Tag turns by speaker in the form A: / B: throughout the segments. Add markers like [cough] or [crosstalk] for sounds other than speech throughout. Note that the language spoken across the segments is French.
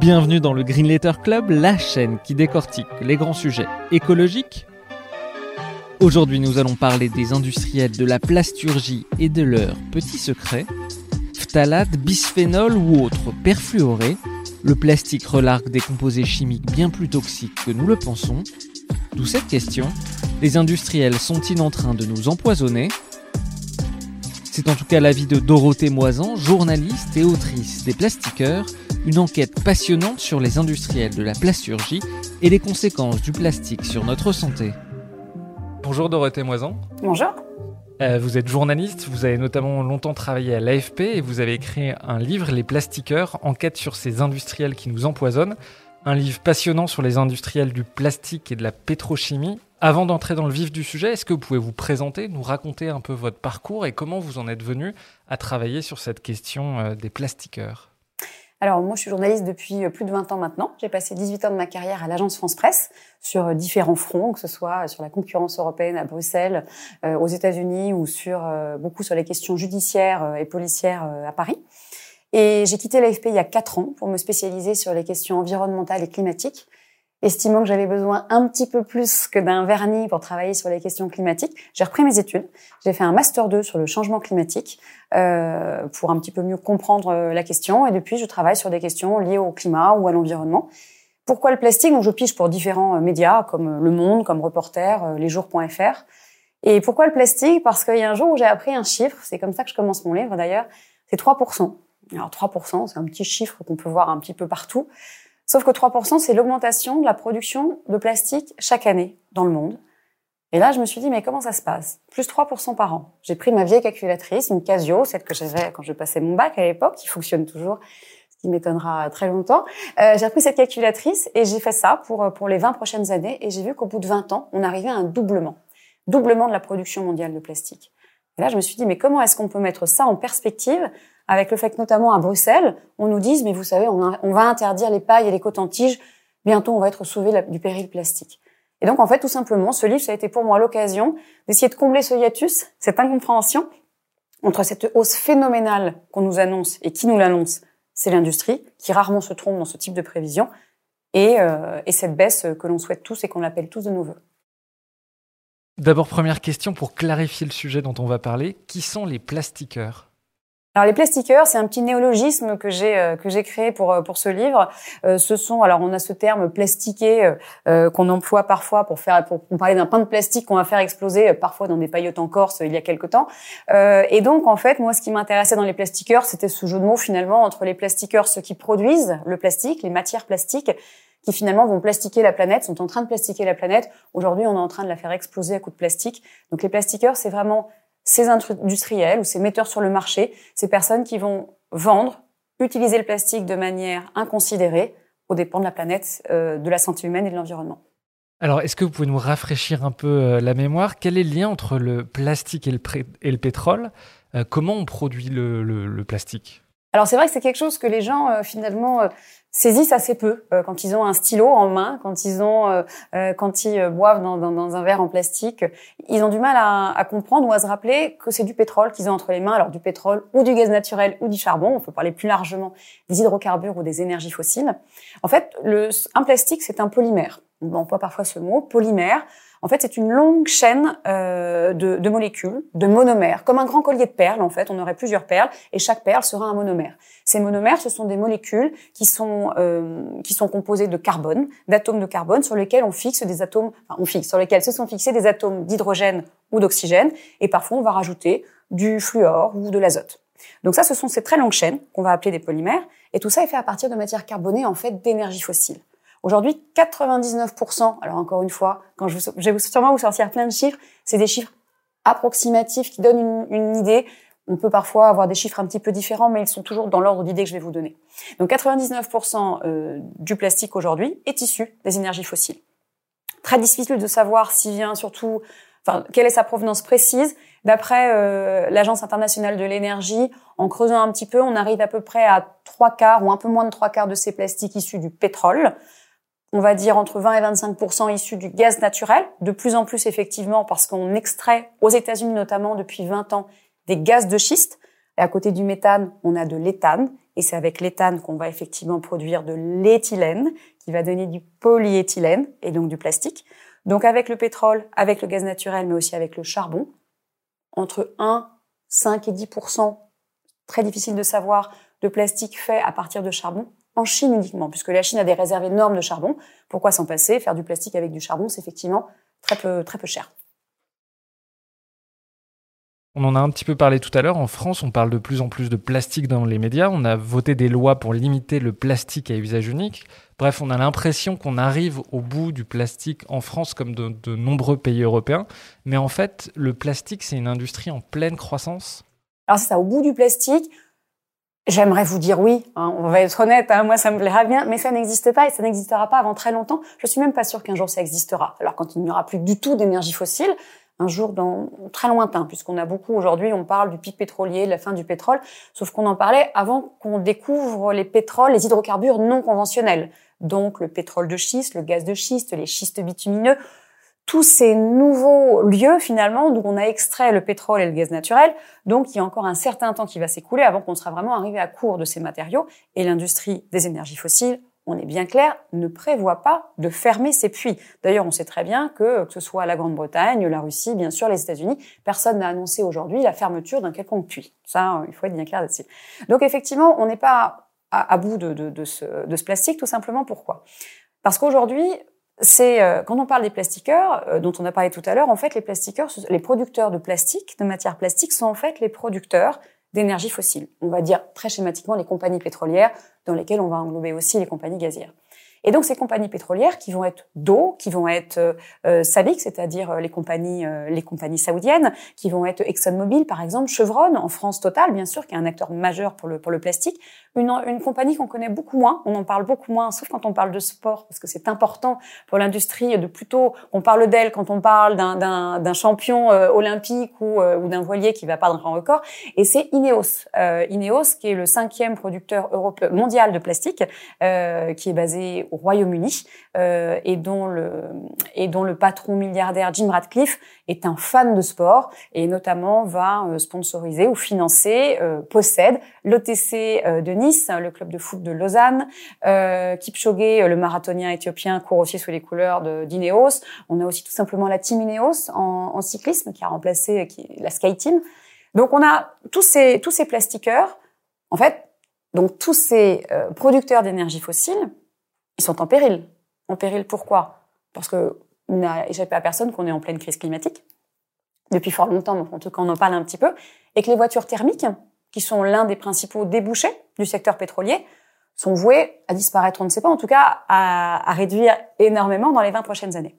A: Bienvenue dans le Green Letter Club, la chaîne qui décortique les grands sujets écologiques. Aujourd'hui, nous allons parler des industriels de la plasturgie et de leurs petits secrets. Phtalate, bisphénol ou autres perfluorés, le plastique relargue des composés chimiques bien plus toxiques que nous le pensons. D'où cette question, les industriels sont-ils en train de nous empoisonner? C'est en tout cas l'avis de Dorothée Moisan, journaliste et autrice des Plastiqueurs, une enquête passionnante sur les industriels de la plasturgie et les conséquences du plastique sur notre santé. Bonjour Dorothée Moisan.
B: Bonjour.
A: Euh, vous êtes journaliste, vous avez notamment longtemps travaillé à l'AFP et vous avez écrit un livre, Les Plastiqueurs, enquête sur ces industriels qui nous empoisonnent. Un livre passionnant sur les industriels du plastique et de la pétrochimie. Avant d'entrer dans le vif du sujet, est-ce que vous pouvez vous présenter, nous raconter un peu votre parcours et comment vous en êtes venu à travailler sur cette question euh, des plastiqueurs?
B: Alors moi, je suis journaliste depuis euh, plus de 20 ans maintenant. J'ai passé 18 ans de ma carrière à l'agence France Presse sur euh, différents fronts, que ce soit sur la concurrence européenne à Bruxelles, euh, aux États-Unis ou sur beaucoup sur les questions judiciaires et policières à Paris. Et j'ai quitté l'AFP il y a 4 ans pour me spécialiser sur les questions environnementales et climatiques estimant que j'avais besoin un petit peu plus que d'un vernis pour travailler sur les questions climatiques, j'ai repris mes études. J'ai fait un master 2 sur le changement climatique euh, pour un petit peu mieux comprendre euh, la question. Et depuis, je travaille sur des questions liées au climat ou à l'environnement. Pourquoi le plastique? Donc, je pige pour différents euh, médias comme Le Monde, comme Reporter, lesjours.fr. Et pourquoi le plastique? Parce qu'il y a un jour où j'ai appris un chiffre, c'est comme ça que je commence mon livre d'ailleurs, c'est 3%. Alors 3%, c'est un petit chiffre qu'on peut voir un petit peu partout. Sauf que 3%, c'est l'augmentation de la production de plastique chaque année dans le monde. Et là, je me suis dit, mais comment ça se passe? Plus 3% par an. J'ai pris ma vieille calculatrice, une Casio, celle que j'avais quand je passais mon bac à l'époque, qui fonctionne toujours, ce qui m'étonnera très longtemps. Euh, j'ai pris cette calculatrice et j'ai fait ça pour, pour les 20 prochaines années. Et j'ai vu qu'au bout de 20 ans, on arrivait à un doublement. Doublement de la production mondiale de plastique. Et là, je me suis dit, mais comment est-ce qu'on peut mettre ça en perspective? Avec le fait que notamment à Bruxelles, on nous dise, mais vous savez, on, va interdire les pailles et les cotons-tiges, bientôt on va être sauvé du péril plastique. Et donc, en fait, tout simplement, ce livre, ça a été pour moi l'occasion d'essayer de combler ce hiatus, cette incompréhension entre cette hausse phénoménale qu'on nous annonce et qui nous l'annonce, c'est l'industrie, qui rarement se trompe dans ce type de prévision, et, euh, et cette baisse que l'on souhaite tous et qu'on appelle tous de nos voeux.
A: D'abord, première question pour clarifier le sujet dont on va parler. Qui sont les plastiqueurs?
B: Alors les plastiqueurs, c'est un petit néologisme que j'ai euh, que j'ai créé pour euh, pour ce livre. Euh, ce sont alors on a ce terme plastiqué qu'on emploie parfois pour faire pour, parler d'un pain de plastique qu'on va faire exploser parfois dans des paillotes en Corse il y a quelque temps. et donc en fait moi ce qui m'intéressait dans les plastiqueurs c'était ce jeu de mots finalement entre les plastiqueurs ceux qui produisent le plastique, les matières plastiques qui finalement vont plastiquer la planète, sont en train de plastiquer la planète. Aujourd'hui, on est en train de la faire exploser à coups de plastique. Donc les plastiqueurs, c'est vraiment ces industriels ou ces metteurs sur le marché, ces personnes qui vont vendre, utiliser le plastique de manière inconsidérée aux dépens de la planète, euh, de la santé humaine et de l'environnement.
A: Alors, est-ce que vous pouvez nous rafraîchir un peu euh, la mémoire? Quel est le lien entre le plastique et le, pétrole? Euh, Comment on produit le plastique?
B: Alors c'est vrai que c'est quelque chose que les gens euh, finalement euh, saisissent assez peu euh, quand ils ont un stylo en main, quand ils ont, quand ils boivent dans, dans, dans, un verre en plastique, ils ont du mal à, à comprendre ou à se rappeler que c'est du pétrole qu'ils ont entre les mains. Alors du pétrole ou du gaz naturel ou du charbon. On peut parler plus largement des hydrocarbures ou des énergies fossiles. En fait, le, un plastique c'est un polymère. On emploie parfois ce mot polymère. En fait, c'est une longue chaîne euh, de, molécules, de monomères, comme un grand collier de perles. En fait, on aurait plusieurs perles et chaque perle sera un monomère. Ces monomères, ce sont des molécules qui sont euh, qui sont composées de carbone, d'atomes de carbone sur lesquels on fixe des atomes, enfin, on fixe sur lesquels se sont fixés des atomes d'hydrogène ou d'oxygène. Et parfois, on va rajouter du fluor ou de l'azote. Donc ça, ce sont ces très longues chaînes qu'on va appeler des polymères. Et tout ça est fait à partir de matières carbonées, en fait, d'énergie fossile. Aujourd'hui, 99%, alors encore une fois, quand je, vais sûrement vous sortir plein de chiffres, c'est des chiffres approximatifs qui donnent une, idée. on peut parfois avoir des chiffres un petit peu différents, mais ils sont toujours dans l'ordre d'idées que je vais vous donner. Donc 99% euh, du plastique aujourd'hui est issu des énergies fossiles. Très difficile de savoir s'il vient surtout, enfin, quelle est sa provenance précise. D'après euh, l'Agence internationale de l'énergie, en creusant un petit peu, on arrive à peu près à trois quarts ou un peu moins de trois quarts de ces plastiques issus du pétrole. On va dire entre 20 et 25% issus du gaz naturel, de plus en plus effectivement parce qu'on extrait aux États-Unis notamment depuis 20 ans des gaz de schiste. Et à côté du méthane, on a de l'éthane. Et c'est avec l'éthane qu'on va effectivement produire de l'éthylène, qui va donner du polyéthylène et donc du plastique. Donc avec le pétrole, avec le gaz naturel, mais aussi avec le charbon, entre 1, 5 et 10% très difficile de savoir, de plastique fait à partir de charbon, en Chine uniquement, puisque la Chine a des réserves énormes de charbon. Pourquoi s'en passer? Faire du plastique avec du charbon, c'est effectivement très peu, très peu cher.
A: On en a un petit peu parlé tout à l'heure. En France, on parle de plus en plus de plastique dans les médias. On a voté des lois pour limiter le plastique à usage unique. Bref, on a l'impression qu'on arrive au bout du plastique en France comme de, de nombreux pays européens. Mais en fait, le plastique, c'est une industrie en pleine croissance?
B: Alors c'est ça, au bout du plastique, J'aimerais vous dire oui, hein, on va être honnête, hein, moi ça me plaira bien, mais ça n'existe pas et ça n'existera pas avant très longtemps. Je suis même pas sûre qu'un jour ça existera. Alors quand il n'y aura plus du tout d'énergie fossile, un jour dans très lointain, puisqu'on a beaucoup aujourd'hui, on parle du pic pétrolier, de la fin du pétrole, sauf qu'on en parlait avant qu'on découvre les pétroles, les hydrocarbures non conventionnels. Donc le pétrole de schiste, le gaz de schiste, les schistes bitumineux, tous ces nouveaux lieux finalement d'où on a extrait le pétrole et le gaz naturel. Donc il y a encore un certain temps qui va s'écouler avant qu'on sera vraiment arrivé à court de ces matériaux. Et l'industrie des énergies fossiles on est bien clair, ne prévoit pas de fermer ses puits. D'ailleurs, on sait très bien que, que ce soit la Grande-Bretagne, la Russie, bien sûr, les États-Unis, personne n'a annoncé aujourd'hui la fermeture d'un quelconque puits. Ça, il faut être bien clair là-dessus. Donc, effectivement, on n'est pas à, bout de, ce, de ce plastique, tout simplement pourquoi? Parce qu'aujourd'hui, c'est euh, quand on parle des plastiqueurs, euh, dont on a parlé tout à l'heure, en fait, les plastiqueurs, les producteurs de plastique, de matières plastiques, sont en fait les producteurs d'énergie fossile. On va dire très schématiquement les compagnies pétrolières, dans lesquelles on va englober aussi les compagnies gazières. Et donc ces compagnies pétrolières qui vont être d'eau, qui vont être euh, euh c'est-à-dire euh, les compagnies euh, les compagnies saoudiennes, qui vont être ExxonMobil par exemple, Chevron en France Total bien sûr qui est un acteur majeur pour le pour le plastique, une, une compagnie qu'on connaît beaucoup moins, on en parle beaucoup moins sauf quand on parle de sport parce que c'est important pour l'industrie de plutôt on parle d'elle quand on parle d'un champion olympique ou, ou d'un voilier qui va pas un record. Et c'est Ineos. Ineos qui est le cinquième producteur européen mondial de plastique qui est basé au Royaume-Uni euh, et dont le patron milliardaire Jim Ratcliffe est un fan de sport et notamment va euh, sponsoriser ou financer, euh, possède l'OTC de Nice, le club de foot de Lausanne, euh, Kipchoge, le marathonien éthiopien, court aussi sous les couleurs d'Ineos. On a aussi tout simplement la Team Ineos en, cyclisme qui a remplacé la Sky Team. Donc on a tous ces tous ces plastiqueurs, en fait, donc tous ces producteurs d'énergie fossile ils sont en péril. En péril pourquoi? Parce que n'a échappé à personne qu'on est en pleine crise climatique depuis fort longtemps, donc en tout cas on en parle un petit peu, et que les voitures thermiques, qui sont l'un des principaux débouchés du secteur pétrolier, sont vouées à disparaître, on ne sait pas, en tout cas à, réduire énormément dans les 20 prochaines années.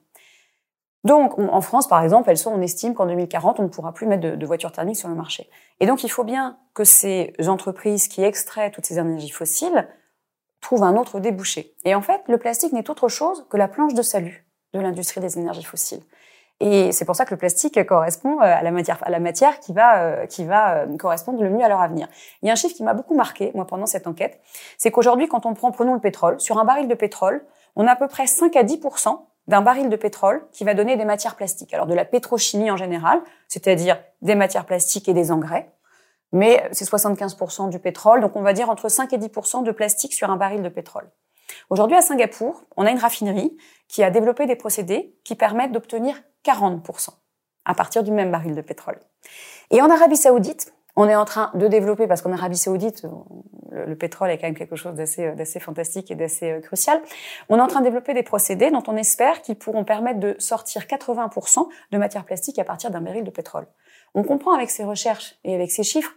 B: Donc, en France, par exemple, on estime qu'en 2040, on ne pourra plus mettre de, voitures thermiques sur le marché. Et donc, il faut bien que ces entreprises qui extraient toutes ces énergies fossiles trouve un autre débouché. Et en fait, le plastique n'est autre chose que la planche de salut de l'industrie des énergies fossiles. Et c'est pour ça que le plastique correspond euh, à la matière, à la matière qui va, euh, qui va euh, correspondre le mieux à leur avenir. Il y a un chiffre qui m'a beaucoup marqué, moi, pendant cette enquête, c'est qu'aujourd'hui, quand on prend, prenons le pétrole, sur un baril de pétrole, on a à peu près 5 à 10 d'un baril de pétrole qui va donner des matières plastiques. Alors de la pétrochimie en général, c'est-à-dire des matières plastiques et des engrais, mais c'est 75% du pétrole, donc on va dire entre 5 et 10% de plastique sur un baril de pétrole. Aujourd'hui, à Singapour, on a une raffinerie qui a développé des procédés qui permettent d'obtenir 40% à partir du même baril de pétrole. Et en Arabie Saoudite, on est en train de développer, parce qu'en Arabie Saoudite, le, pétrole est quand même quelque chose d'assez, d'assez fantastique et d'assez euh, crucial. On est en train de développer des procédés dont on espère qu'ils pourront permettre de sortir 80% de matière plastique à partir d'un baril de pétrole. On comprend avec ces recherches et avec ces chiffres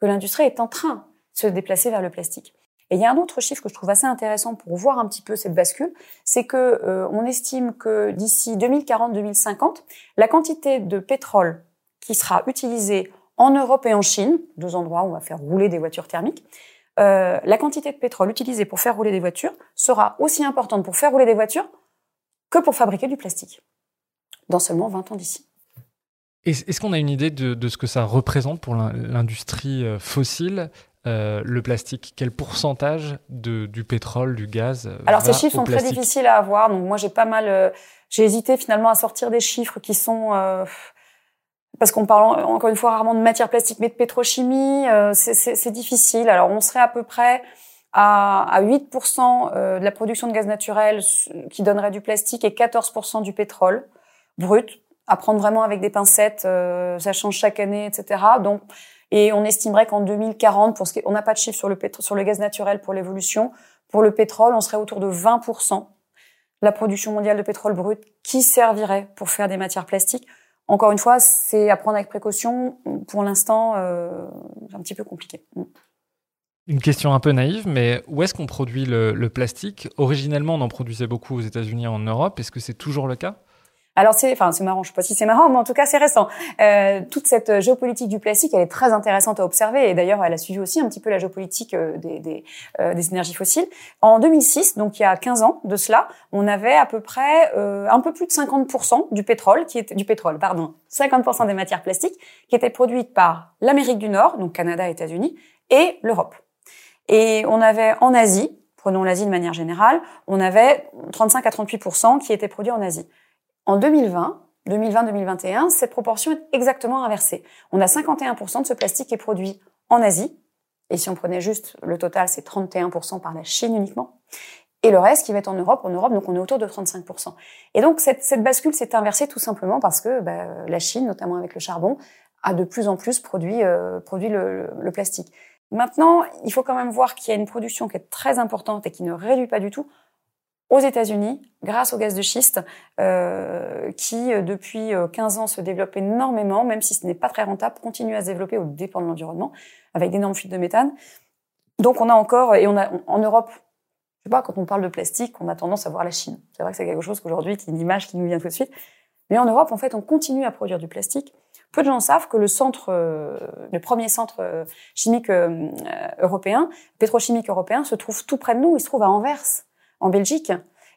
B: que l'industrie est en train de se déplacer vers le plastique. Et il y a un autre chiffre que je trouve assez intéressant pour voir un petit peu cette bascule, c'est que euh, on estime que d'ici 2040-2050, la quantité de pétrole qui sera utilisée en Europe et en Chine, deux endroits où on va faire rouler des voitures thermiques, euh, la quantité de pétrole utilisée pour faire rouler des voitures sera aussi importante pour faire rouler des voitures que pour fabriquer du plastique, dans seulement 20 ans d'ici.
A: Est-ce qu'on a une idée de, ce que ça représente pour l'industrie euh, fossile euh, le plastique? Quel pourcentage de, du pétrole, du gaz euh,
B: Alors ces chiffres sont très difficiles à avoir. Donc moi j'ai pas mal, j'ai hésité finalement à sortir des chiffres qui sont parce qu'on parle encore une fois rarement de matière plastique, mais de pétrochimie, c'est difficile. Alors on serait à peu près à, à 8% de la production de gaz naturel qui donnerait du plastique et 14% du pétrole brut. À prendre vraiment avec des pincettes, ça change chaque année, etc. Donc et on estimerait qu'en 2040, pour ce qui, on n'a pas de chiffre sur le sur le gaz naturel pour l'évolution, pour le pétrole, on serait autour de 20% la production mondiale de pétrole brut qui servirait pour faire des matières plastiques? Encore une fois, c'est à prendre avec précaution. Pour l'instant, euh, c'est un petit peu compliqué. Mm.
A: Une question un peu naïve, mais où est-ce qu'on produit le, le plastique? Originellement, on en produisait beaucoup aux États-Unis et en Europe. Est-ce que c'est toujours le cas?
B: Alors c'est, enfin c'est marrant, je sais pas si c'est marrant, mais en tout cas c'est récent. Euh, toute cette géopolitique du plastique, elle est très intéressante à observer, et d'ailleurs elle a suivi aussi un petit peu la géopolitique euh, des, des, euh, des énergies fossiles. En 2006, donc il y a 15 ans de cela, on avait à peu près euh, un peu plus de 50% du pétrole qui était du pétrole, pardon, 50% des matières plastiques qui étaient produites par l'Amérique du Nord, donc Canada, États-Unis, et l'Europe. Et on avait en Asie, prenons l'Asie de manière générale, on avait 35 à 38% qui étaient produits en Asie. En 2020, 2020-2021, cette proportion est exactement inversée. On a 51% de ce plastique qui est produit en Asie. Et si on prenait juste le total, c'est 31% par la Chine uniquement. Et le reste qui va être en Europe, en Europe, donc on est autour de 35%. Et donc cette, bascule s'est inversée tout simplement parce que bah, la Chine, notamment avec le charbon, a de plus en plus produit, euh, le plastique. Maintenant, il faut quand même voir qu'il y a une production qui est très importante et qui ne réduit pas du tout aux États-Unis grâce au gaz de schiste euh, qui euh, depuis 15 euh, ans se développe énormément, même si ce n'est pas très rentable, continue à se développer au dépend de l'environnement avec d'énormes fuites de méthane. Donc on a encore et on a en Europe, je sais pas quand on parle de plastique, on a tendance à voir la Chine. C'est vrai que c'est quelque chose qu'aujourd'hui qui est une image qui nous vient tout de suite. Mais en Europe, en fait, on continue à produire du plastique. Peu de gens savent que le centre, le premier centre chimique européen, pétrochimique européen, se trouve tout près de nous. Il se trouve à Anvers en Belgique,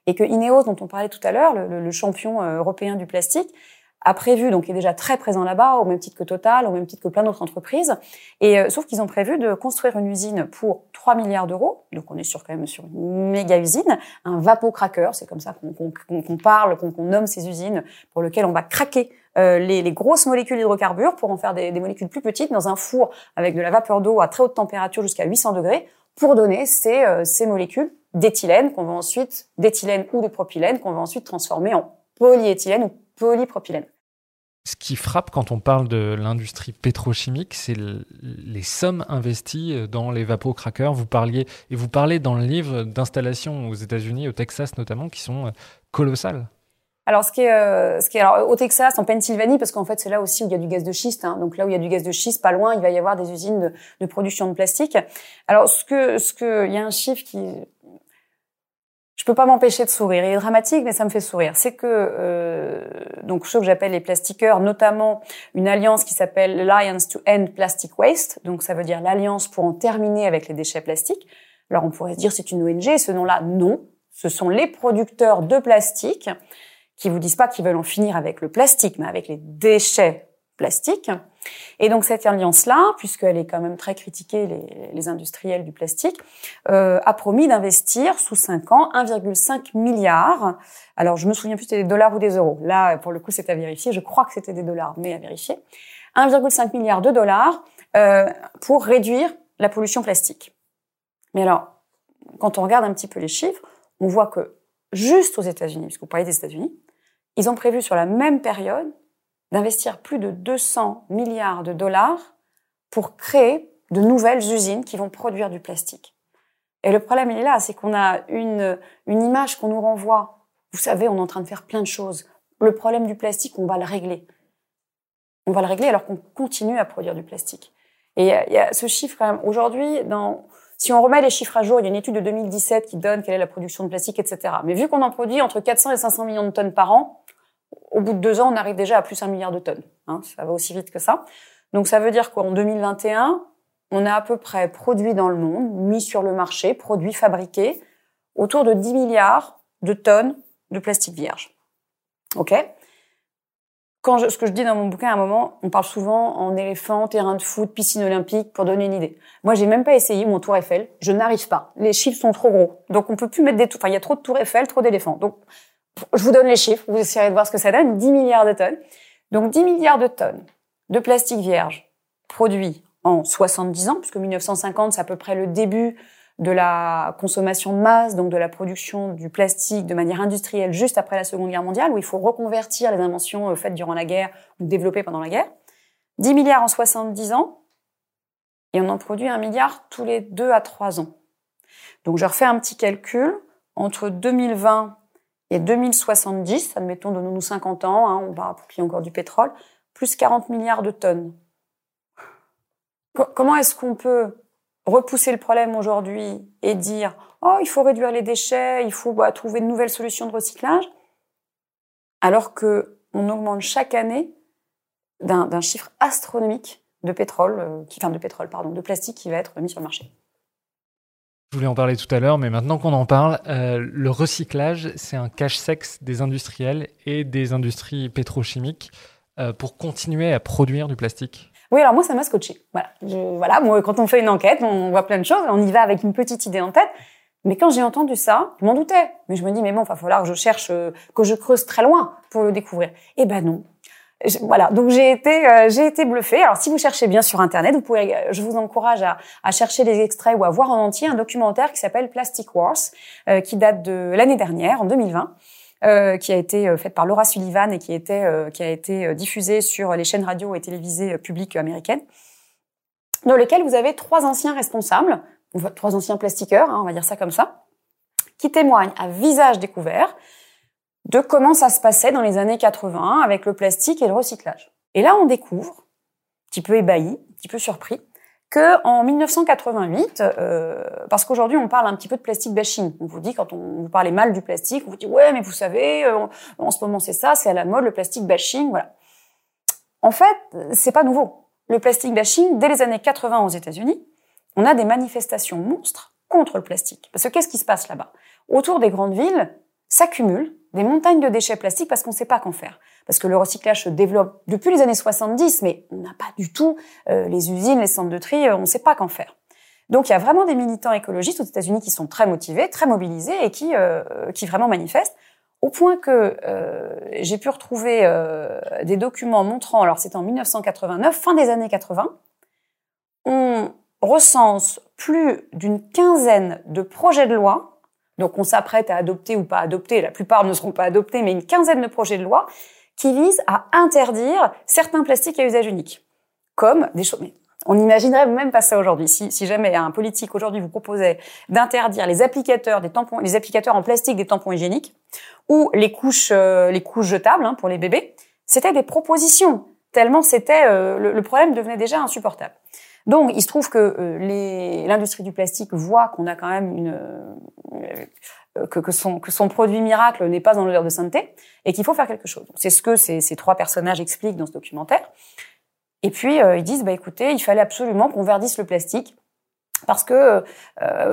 B: et que Ineos, dont on parlait tout à l'heure, le, champion euh, européen du plastique, a prévu, donc est déjà très présent là-bas, au même titre que Total, au même titre que plein d'autres entreprises. Et euh, sauf qu'ils ont prévu de construire une usine pour 3 milliards d'euros. Donc on est sur quand même sur une méga usine, un vapocracker, c'est comme ça qu'on parle, qu'on nomme ces usines, pour lesquelles on va craquer euh, les, les, grosses molécules d'hydrocarbures pour en faire des, des molécules plus petites dans un four avec de la vapeur d'eau à très haute température jusqu'à 800 degrés pour donner ces, ces molécules d'éthylène qu'on va ensuite, d'éthylène ou de propylène qu'on va ensuite transformer en polyéthylène ou polypropylène.
A: Ce qui frappe quand on parle de l'industrie pétrochimique, c'est les sommes investies dans les vapocrackers. Vous parliez et vous parlez dans le livre d'installations aux États-Unis, au Texas notamment, qui sont euh, colossales.
B: Alors, ce qui est, euh, ce qui est alors, au Texas, en Pennsylvanie, parce qu'en fait, c'est là aussi où il y a du gaz de schiste. Hein. donc là où il y a du gaz de schiste, pas loin, il va y avoir des usines de, de production de plastique. Alors, ce que, ce que, il y a un chiffre qui je peux pas m'empêcher de sourire. Il est dramatique, mais ça me fait sourire. C'est que euh, donc ce que j'appelle les plastiqueurs, notamment une alliance qui s'appelle Alliance to End Plastic Waste. Donc ça veut dire l'alliance pour en terminer avec les déchets plastiques. Alors on pourrait se dire c'est une ONG. Ce nom-là, non. Ce sont les producteurs de plastique qui vous disent pas qu'ils veulent en finir avec le plastique, mais avec les déchets plastiques. Et donc cette alliance-là, puisqu'elle est quand même très critiquée, les, industriels du plastique, euh, a promis d'investir sous 5 ans 1,5 milliard. Alors je me souviens plus c'était des dollars ou des euros. Là, pour le coup, c'est à vérifier. Je crois que c'était des dollars, mais à vérifier. 1,5 milliard de dollars euh, pour réduire la pollution plastique. Mais alors, quand on regarde un petit peu les chiffres, on voit que juste aux États-Unis, puisque vous parlez des États-Unis, ils ont prévu sur la même période d'investir plus de 200 milliards de dollars pour créer de nouvelles usines qui vont produire du plastique. Et le problème, il est là, c'est qu'on a une, une image qu'on nous renvoie. Vous savez, on est en train de faire plein de choses. Le problème du plastique, on va le régler. On va le régler alors qu'on continue à produire du plastique. Et il y, a ce chiffre quand même. Aujourd'hui, dans, si on remet les chiffres à jour, il y a une étude de 2017 qui donne quelle est la production de plastique, etc. Mais vu qu'on en produit entre 400 et 500 millions de tonnes par an, au bout de deux ans, on arrive déjà à plus un milliard de tonnes. Hein, ça va aussi vite que ça. Donc ça veut dire qu'en 2021, on a à peu près produit dans le monde, mis sur le marché, produits fabriqués, autour de 10 milliards de tonnes de plastique vierge. OK? Quand je, ce que je dis dans mon bouquin à un moment, on parle souvent en éléphant, terrain de foot, piscine olympique pour donner une idée. Moi, j'ai même pas essayé mon tour Eiffel, je n'arrive pas. Les chiffres sont trop gros. Donc on peut plus mettre des enfin il y a trop de tours Eiffel, trop d'éléphants. Donc je vous donne les chiffres, vous essayerez de voir ce que ça donne, 10 milliards de tonnes. Donc 10 milliards de tonnes de plastique vierge produit en 70 ans, puisque 1950, c'est à peu près le début de la consommation de masse, donc de la production du plastique de manière industrielle juste après la Seconde Guerre mondiale, où il faut reconvertir les inventions euh, faites durant la guerre ou développées pendant la guerre. 10 milliards en 70 ans, et on en produit un milliard tous les 2 à 3 ans. Donc je refais un petit calcul. Entre 2020 et 2070, admettons, donnons-nous 50 ans, hein, on va y encore du pétrole, plus 40 milliards de tonnes. Comment est-ce qu'on peut repousser le problème aujourd'hui et dire oh il faut réduire les déchets, il faut bah, trouver de nouvelles solutions de recyclage, alors que on augmente chaque année d'un chiffre astronomique de pétrole, euh, qui, enfin de pétrole pardon, de plastique qui va être mis sur le marché?
A: Je voulais en parler tout à l'heure, mais maintenant qu'on en parle, euh, le recyclage, c'est un cache-sexe des industriels et des industries pétrochimiques euh, pour continuer à produire du plastique.
B: Oui, alors moi, ça m'a scotché. Voilà. voilà, moi, quand on fait une enquête, on voit plein de choses, on y va avec une petite idée en tête. Mais quand j'ai entendu ça, je m'en doutais. Mais je me dis, mais bon, il va falloir que je cherche, euh, que je creuse très loin pour le découvrir. Eh ben non. Voilà, donc j'ai été, euh, j'ai été bluffée. Alors si vous cherchez bien sur internet, vous pouvez, je vous encourage à, à, chercher des extraits ou à voir en entier un documentaire qui s'appelle Plastic Wars, euh, qui date de l'année dernière, en 2020. Euh, qui a été euh, faite par Laura Sullivan et qui, était, euh, qui a été diffusée sur les chaînes radio et télévisées publiques américaines, dans lequel vous avez trois anciens responsables, trois anciens plastiqueurs, hein, on va dire ça comme ça, qui témoignent à visage découvert de comment ça se passait dans les années 80 avec le plastique et le recyclage. Et là, on découvre, un petit peu ébahi, un petit peu surpris, que en 1988, euh, parce qu'aujourd'hui on parle un petit peu de plastique bashing. On vous dit quand on vous parlez mal du plastique, on vous dit ouais mais vous savez, euh, en ce moment c'est ça, c'est à la mode le plastique bashing, voilà. En fait, c'est pas nouveau. Le plastique bashing, dès les années 80 aux États-Unis, on a des manifestations monstres contre le plastique. Parce que qu'est-ce qui se passe là-bas? Autour des grandes villes, s'accumulent des montagnes de déchets plastiques parce qu'on ne sait pas qu'en faire. Parce que le recyclage se développe depuis les années 70, mais on n'a pas du tout euh, les usines, les centres de tri, euh, on ne sait pas qu'en faire. Donc il y a vraiment des militants écologistes aux États-Unis qui sont très motivés, très mobilisés et qui, euh, qui vraiment manifestent, au point que j'ai pu retrouver des documents montrant, alors c'était en 1989, fin des années 80, on recense plus d'une quinzaine de projets de loi donc on s'apprête à adopter ou pas adopter, la plupart ne seront pas adoptés, mais une quinzaine de projets de loi qui visent à interdire certains plastiques à usage unique, comme des choses. On n'imaginerait même pas ça aujourd'hui. Si, si jamais un politique aujourd'hui vous proposait d'interdire les applicateurs des tampons, les applicateurs en plastique des tampons hygiéniques ou les couches, euh, les couches jetables hein, pour les bébés, c'était des propositions. Tellement c'était euh, le, problème devenait déjà insupportable. Donc, il se trouve que euh, l'industrie du plastique voit qu'on a quand même une euh, que, que, son, que son produit miracle n'est pas dans l'odeur de sainteté et qu'il faut faire quelque chose. C'est ce que ces, ces, trois personnages expliquent dans ce documentaire. Et puis euh, ils disent bah écoutez, il fallait absolument qu'on verdisse le plastique parce que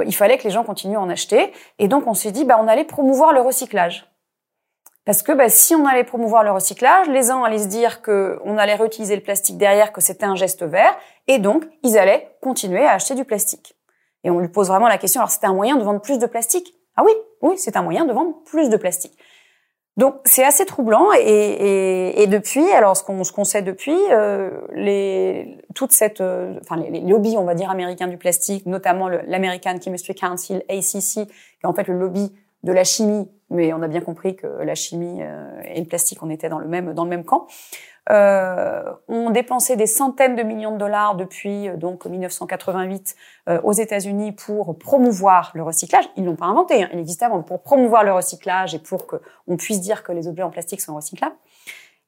B: il fallait que les gens continuent à en acheter. Et donc on s'est dit bah on allait promouvoir le recyclage. Parce que bah, si on allait promouvoir le recyclage, les gens allaient se dire qu'on allait réutiliser le plastique derrière, que c'était un geste vert, et donc ils allaient continuer à acheter du plastique. Et on lui pose vraiment la question, alors c'était un moyen de vendre plus de plastique? Ah oui, oui, c'est un moyen de vendre plus de plastique. Donc c'est assez troublant et, et, et, depuis, alors ce qu'on qu'on sait depuis, euh, les toute cette, euh, enfin les, lobbies, on va dire américains du plastique, notamment l'American Chemistry Council (ACC), qui est en fait le lobby de la chimie mais on a bien compris que la chimie euh, et le plastique, on était dans le même dans le même camp. Euh, ont dépensé des centaines de millions de dollars depuis euh, donc 1988 euh, aux États-Unis pour promouvoir le recyclage. Ils l'ont pas inventé, hein. il existait avant pour promouvoir le recyclage et pour que on puisse dire que les objets en plastique sont recyclables.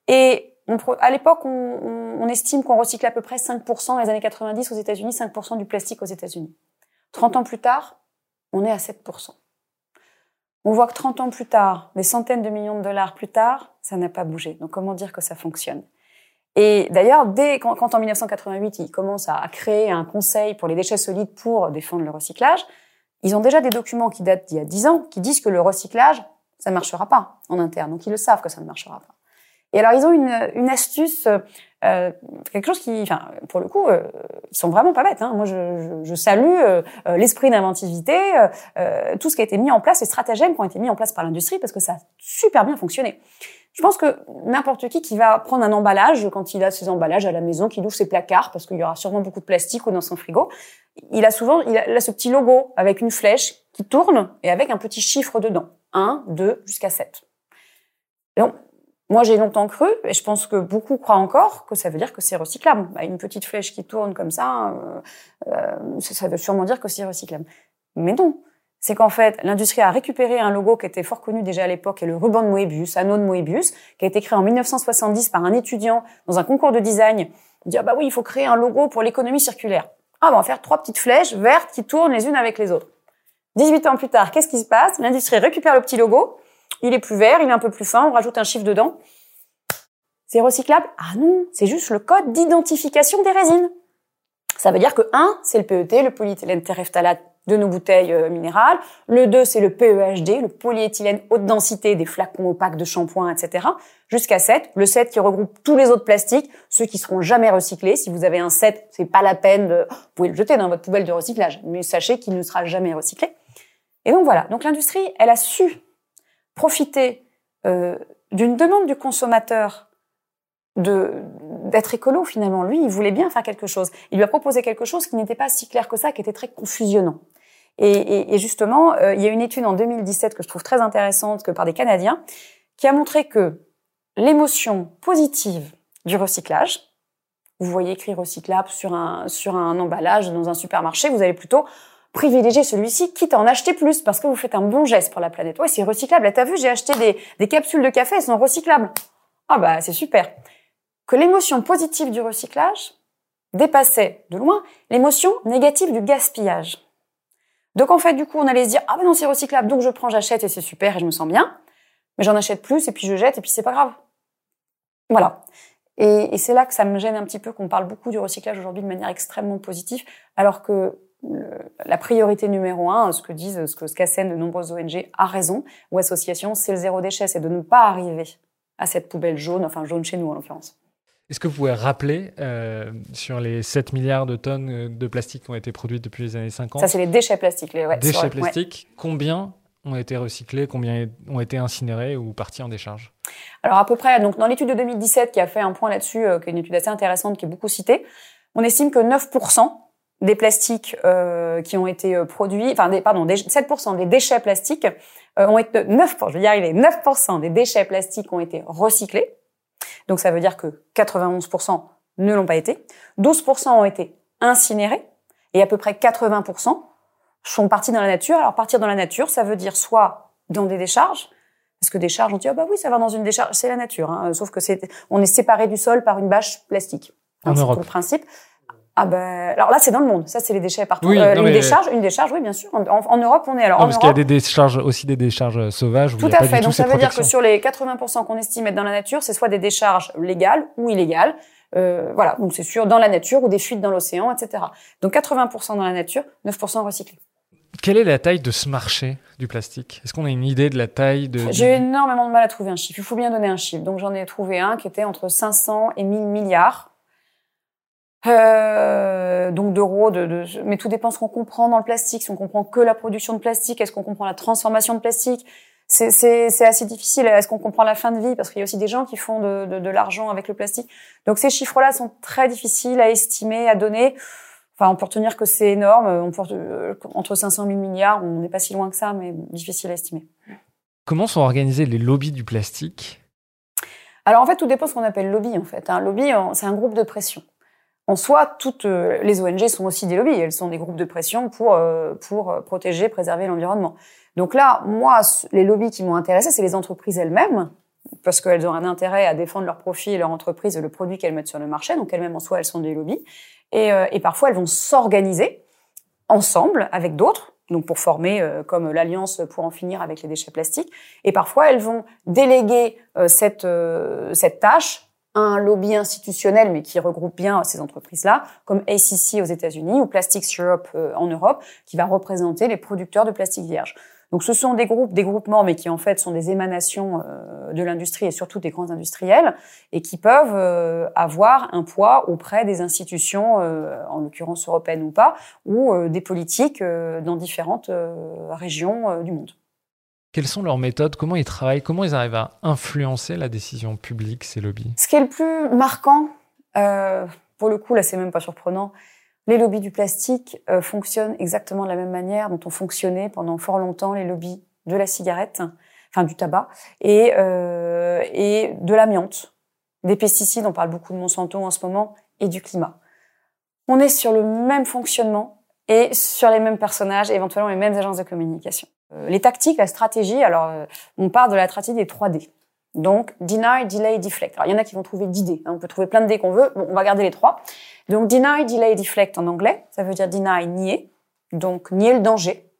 B: Et à l'époque, on, on, estime qu'on recycle à peu près 5% dans les années 90 aux États-Unis, 5% du plastique aux États-Unis. 30 ans plus tard, on est à 7%. On voit que 30 ans plus tard, des centaines de millions de dollars plus tard, ça n'a pas bougé. Donc comment dire que ça fonctionne? Et d'ailleurs, dès quand, en 1988, ils commencent à, créer un conseil pour les déchets solides pour défendre le recyclage, ils ont déjà des documents qui datent d'il y a 10 ans qui disent que le recyclage, ça ne marchera pas en interne. Donc ils le savent que ça ne marchera pas. Et alors ils ont une, une astuce, euh, quelque chose qui, enfin, pour le coup, euh, ils sont vraiment pas bêtes. Hein. Moi, je, je, je salue euh, euh l'esprit d'inventivité, euh, tout ce qui a été mis en place, les stratagèmes qui ont été mis en place par l'industrie, parce que ça a super bien fonctionné. Je pense que n'importe qui qui va prendre un emballage, quand il a ses emballages à la maison, qu'il ouvre ses placards, parce qu'il y aura sûrement beaucoup de plastique ou dans son frigo, il a souvent il a, ce petit logo avec une flèche qui tourne et avec un petit chiffre dedans. 1, 2, jusqu'à 7. Donc, moi, j'ai longtemps cru, et je pense que beaucoup croient encore, que ça veut dire que c'est recyclable. Bah, une petite flèche qui tourne comme ça, euh, euh, ça veut sûrement dire que c'est recyclable. Mais non, c'est qu'en fait, l'industrie a récupéré un logo qui était fort connu déjà à l'époque, et le ruban de Moebius, anneau de Moebius, qui a été créé en 1970 par un étudiant dans un concours de design. Il dit, ah bah oui, il faut créer un logo pour l'économie circulaire. Ah bah on va faire trois petites flèches vertes qui tournent les unes avec les autres. 18 ans plus tard, qu'est-ce qui se passe? L'industrie récupère le petit logo, il est plus vert, il est un peu plus fin, on rajoute un chiffre dedans. C'est recyclable? Ah non, c'est juste le code d'identification des résines. Ça veut dire que 1, c'est le PET, le polyéthylène terephthalate de nos bouteilles euh, minérales. Le 2, c'est le PEHD, le polyéthylène haute densité des flacons opaques de shampoing, etc. Jusqu'à 7, le 7 qui regroupe tous les autres plastiques, ceux qui seront jamais recyclés. Si vous avez un 7, c'est pas la peine de, vous pouvez le jeter dans votre poubelle de recyclage, mais sachez qu'il ne sera jamais recyclé. Et donc voilà. Donc l'industrie, elle a su profiter euh, d'une demande du consommateur de d'être écolo finalement. Lui, il voulait bien faire quelque chose. Il lui a proposé quelque chose qui n'était pas si clair que ça, qui était très confusionnant. Et, et, justement, euh, il y a une étude en 2017 que je trouve très intéressante, que par des Canadiens, qui a montré que l'émotion positive du recyclage, vous voyez écrit recyclable sur un sur un emballage dans un supermarché, vous allez plutôt privilégier celui-ci, quitte à en acheter plus, parce que vous faites un bon geste pour la planète. Ouais, c'est recyclable. T'as vu, j'ai acheté des, des capsules de café, elles sont recyclables. Ah bah, c'est super. Que l'émotion positive du recyclage dépassait de loin l'émotion négative du gaspillage. Donc en fait, du coup, on allait se dire, ah ben non, c'est recyclable, donc je prends, j'achète et c'est super et je me sens bien. Mais j'en achète plus et puis je jette et puis c'est pas grave. Voilà. Et c'est là que ça me gêne un petit peu qu'on parle beaucoup du recyclage aujourd'hui de manière extrêmement positive, alors que la priorité numéro un, ce que disent, ce que ce qu'assènent de nombreuses ONG, a raison, ou associations, c'est le zéro déchet, c'est de ne pas arriver à cette poubelle jaune, enfin jaune chez nous en l'occurrence.
A: Est-ce que vous pouvez rappeler euh, sur les 7 milliards de tonnes euh, de plastique qui ont été produites depuis les années 50
B: Ça, c'est les déchets plastiques. Les,
A: ouais, déchets plastiques. Combien ont été recyclés, combien ont été incinérés ou partis en décharge?
B: Alors à peu près, donc dans l'étude de 2017 qui a fait un point là-dessus, euh, qui est une étude assez intéressante, qui est beaucoup citée, on estime que 9% des plastiques euh, qui ont été euh, produits, enfin, des, pardon, 7% des déchets plastiques euh, ont été 9, je vais y arriver, 9% des déchets plastiques ont été recyclés. Donc ça veut dire que 91% ne l'ont pas été. 12% ont été incinérés et à peu près 80% sont partis dans la nature. Alors partir dans la nature, ça veut dire soit dans des décharges, parce que décharges, on dit ah bah oui, ça va dans une décharge, c'est la nature. Hein, sauf que c'est, on est séparé du sol par une bâche plastique.
A: En Europe.
B: le principe. Ah ben, alors là c'est dans le monde. Ça c'est les déchets partout. euh, une décharge, une décharge, oui bien sûr. En, en Europe on est alors.
A: Non, parce qu'il y a des décharges aussi des décharges sauvages.
B: tout à fait. Donc ça veut dire que sur les 80% qu'on estime être dans la nature, c'est soit des décharges légales ou illégales. Euh, voilà, donc c'est sûr dans la nature ou des fuites dans l'océan, etc. Donc 80% dans la nature, 9% recyclés.
A: Quelle est la taille de ce marché du plastique? Est-ce qu'on a une idée de la taille de
B: J'ai énormément de mal à trouver un chiffre. Il faut bien donner un chiffre. Donc j'en ai trouvé un qui était entre 500 et 1000 milliards euh, donc d'euros, de, de, mais tout dépend ce qu'on comprend dans le plastique. Si on comprend que la production de plastique, est-ce qu'on comprend la transformation de plastique? C'est assez difficile. Est-ce qu'on comprend la fin de vie? Parce qu'il y a aussi des gens qui font de, de, de l'argent avec le plastique. Donc ces chiffres-là sont très difficiles à estimer, à donner. Enfin, on peut retenir que c'est énorme. On peut, euh, entre 500 000 milliards, on n'est pas si loin que ça, mais difficile à estimer.
A: Comment sont organisés les lobbies du plastique?
B: Alors en fait, tout dépend de ce qu'on appelle lobby. En fait, un lobby, c'est un groupe de pression. En soi, toutes euh, les ONG sont aussi des lobbies. Elles sont des groupes de pression pour euh, pour euh, protéger, préserver l'environnement. Donc là, moi, les lobbies qui m'ont intéressé, c'est les entreprises elles-mêmes, parce qu'elles ont un intérêt à défendre leurs profits et leur entreprise et le produit qu'elles mettent sur le marché. Donc elles-mêmes en soi, elles sont des lobbies. Et, et parfois, elles vont s'organiser ensemble avec d'autres, donc pour former comme l'Alliance pour en finir avec les déchets plastiques. Et parfois, elles vont déléguer cette cette tâche un lobby institutionnel, mais qui regroupe bien ces entreprises-là, comme ACC aux États-Unis ou Plastics Europe euh, en Europe, qui va représenter les producteurs de plastique vierge. Donc ce sont des groupes, des groupements, mais qui en fait sont des émanations euh, de l'industrie et surtout des grands industriels, et qui peuvent euh, avoir un poids auprès des institutions, en l'occurrence européennes ou pas, ou des politiques dans différentes régions du monde.
A: Quelles sont leurs méthodes? Comment ils travaillent? Comment ils arrivent à influencer la décision publique, ces lobbies?
B: Ce qui est le plus marquant, euh, pour le coup, là, c'est même pas surprenant, les lobbies du plastique euh, fonctionnent exactement de la même manière dont ont fonctionné pendant fort longtemps les lobbies de la cigarette, enfin du tabac, et, euh, et de l'amiante, des pesticides, on parle beaucoup de Monsanto en ce moment, et du climat. On est sur le même fonctionnement et sur les mêmes personnages, éventuellement les mêmes agences de communication. Euh, les tactiques, la stratégie, alors euh, on part de la stratégie des 3D. Donc, deny, delay, deflect. Alors, il y en a qui vont trouver d'idées. Hein. on peut trouver plein de dés qu'on veut. Bon, on va garder les trois. Donc, deny, delay, deflect en anglais, ça veut dire deny, nier. Donc, nier le danger,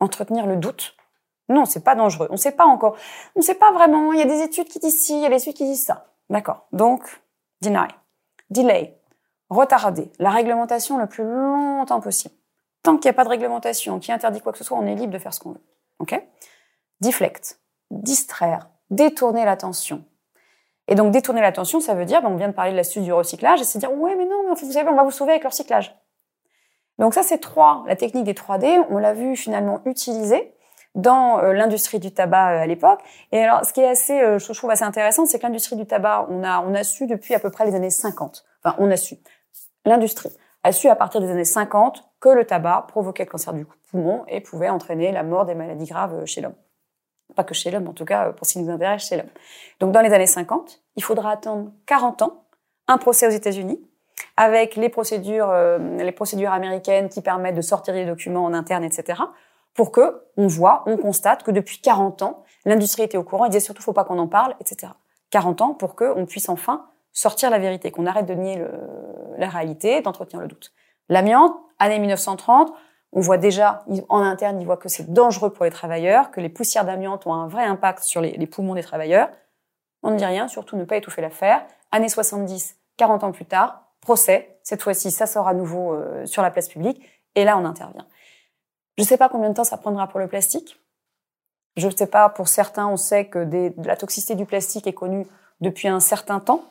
B: entretenir le doute. Non, c'est pas dangereux. On sait pas encore. On sait pas vraiment. Il y a des études qui disent ci, il y a des études qui disent ça. D'accord. Donc, deny. Delay. Retarder. La réglementation le plus longtemps possible. Tant qu'il n'y a pas de réglementation qui interdit quoi que ce soit, on est libre de faire ce qu'on veut. OK? Deflect, distraire, détourner l'attention. Et donc détourner l'attention, ça veut dire, on vient de parler de l'astuce du recyclage, et c'est dire ouais mais non, mais vous savez, on va vous sauver avec le recyclage. Donc ça c'est trois, la technique des 3D, on l'a vu finalement utilisée dans euh, l'industrie du tabac euh, à l'époque. Et alors ce qui est assez, euh, je trouve assez intéressant, c'est que l'industrie du tabac, on a on a su depuis à peu près les années 50. Enfin on a su. L'industrie a su à partir des années 50 que le tabac provoquait le cancer du et pouvait entraîner la mort des maladies graves chez l'homme. Pas que chez l'homme, en tout cas pour ce qui nous intéresse chez l'homme. Donc dans les années 50, il faudra attendre 40 ans, un procès aux États-Unis, avec les procédures, euh, les procédures américaines qui permettent de sortir des documents en interne, etc., pour que on voit, on constate que depuis 40 ans, l'industrie était au courant, il disait surtout faut pas qu'on en parle, etc. 40 ans pour qu'on puisse enfin sortir la vérité, qu'on arrête de nier la réalité, d'entretenir le doute. L'amiante, année 1930, on voit déjà en interne, ils voient que c'est dangereux pour les travailleurs, que les poussières d'amiante ont un vrai impact sur les, poumons des travailleurs. On ne dit rien, surtout ne pas étouffer l'affaire. Année 70, 40 ans plus tard, procès. Cette fois-ci, ça sort à nouveau euh, sur la place publique. Et là, on intervient. Je ne sais pas combien de temps ça prendra pour le plastique. Je ne sais pas, pour certains, on sait que la toxicité du plastique est connue depuis un certain temps.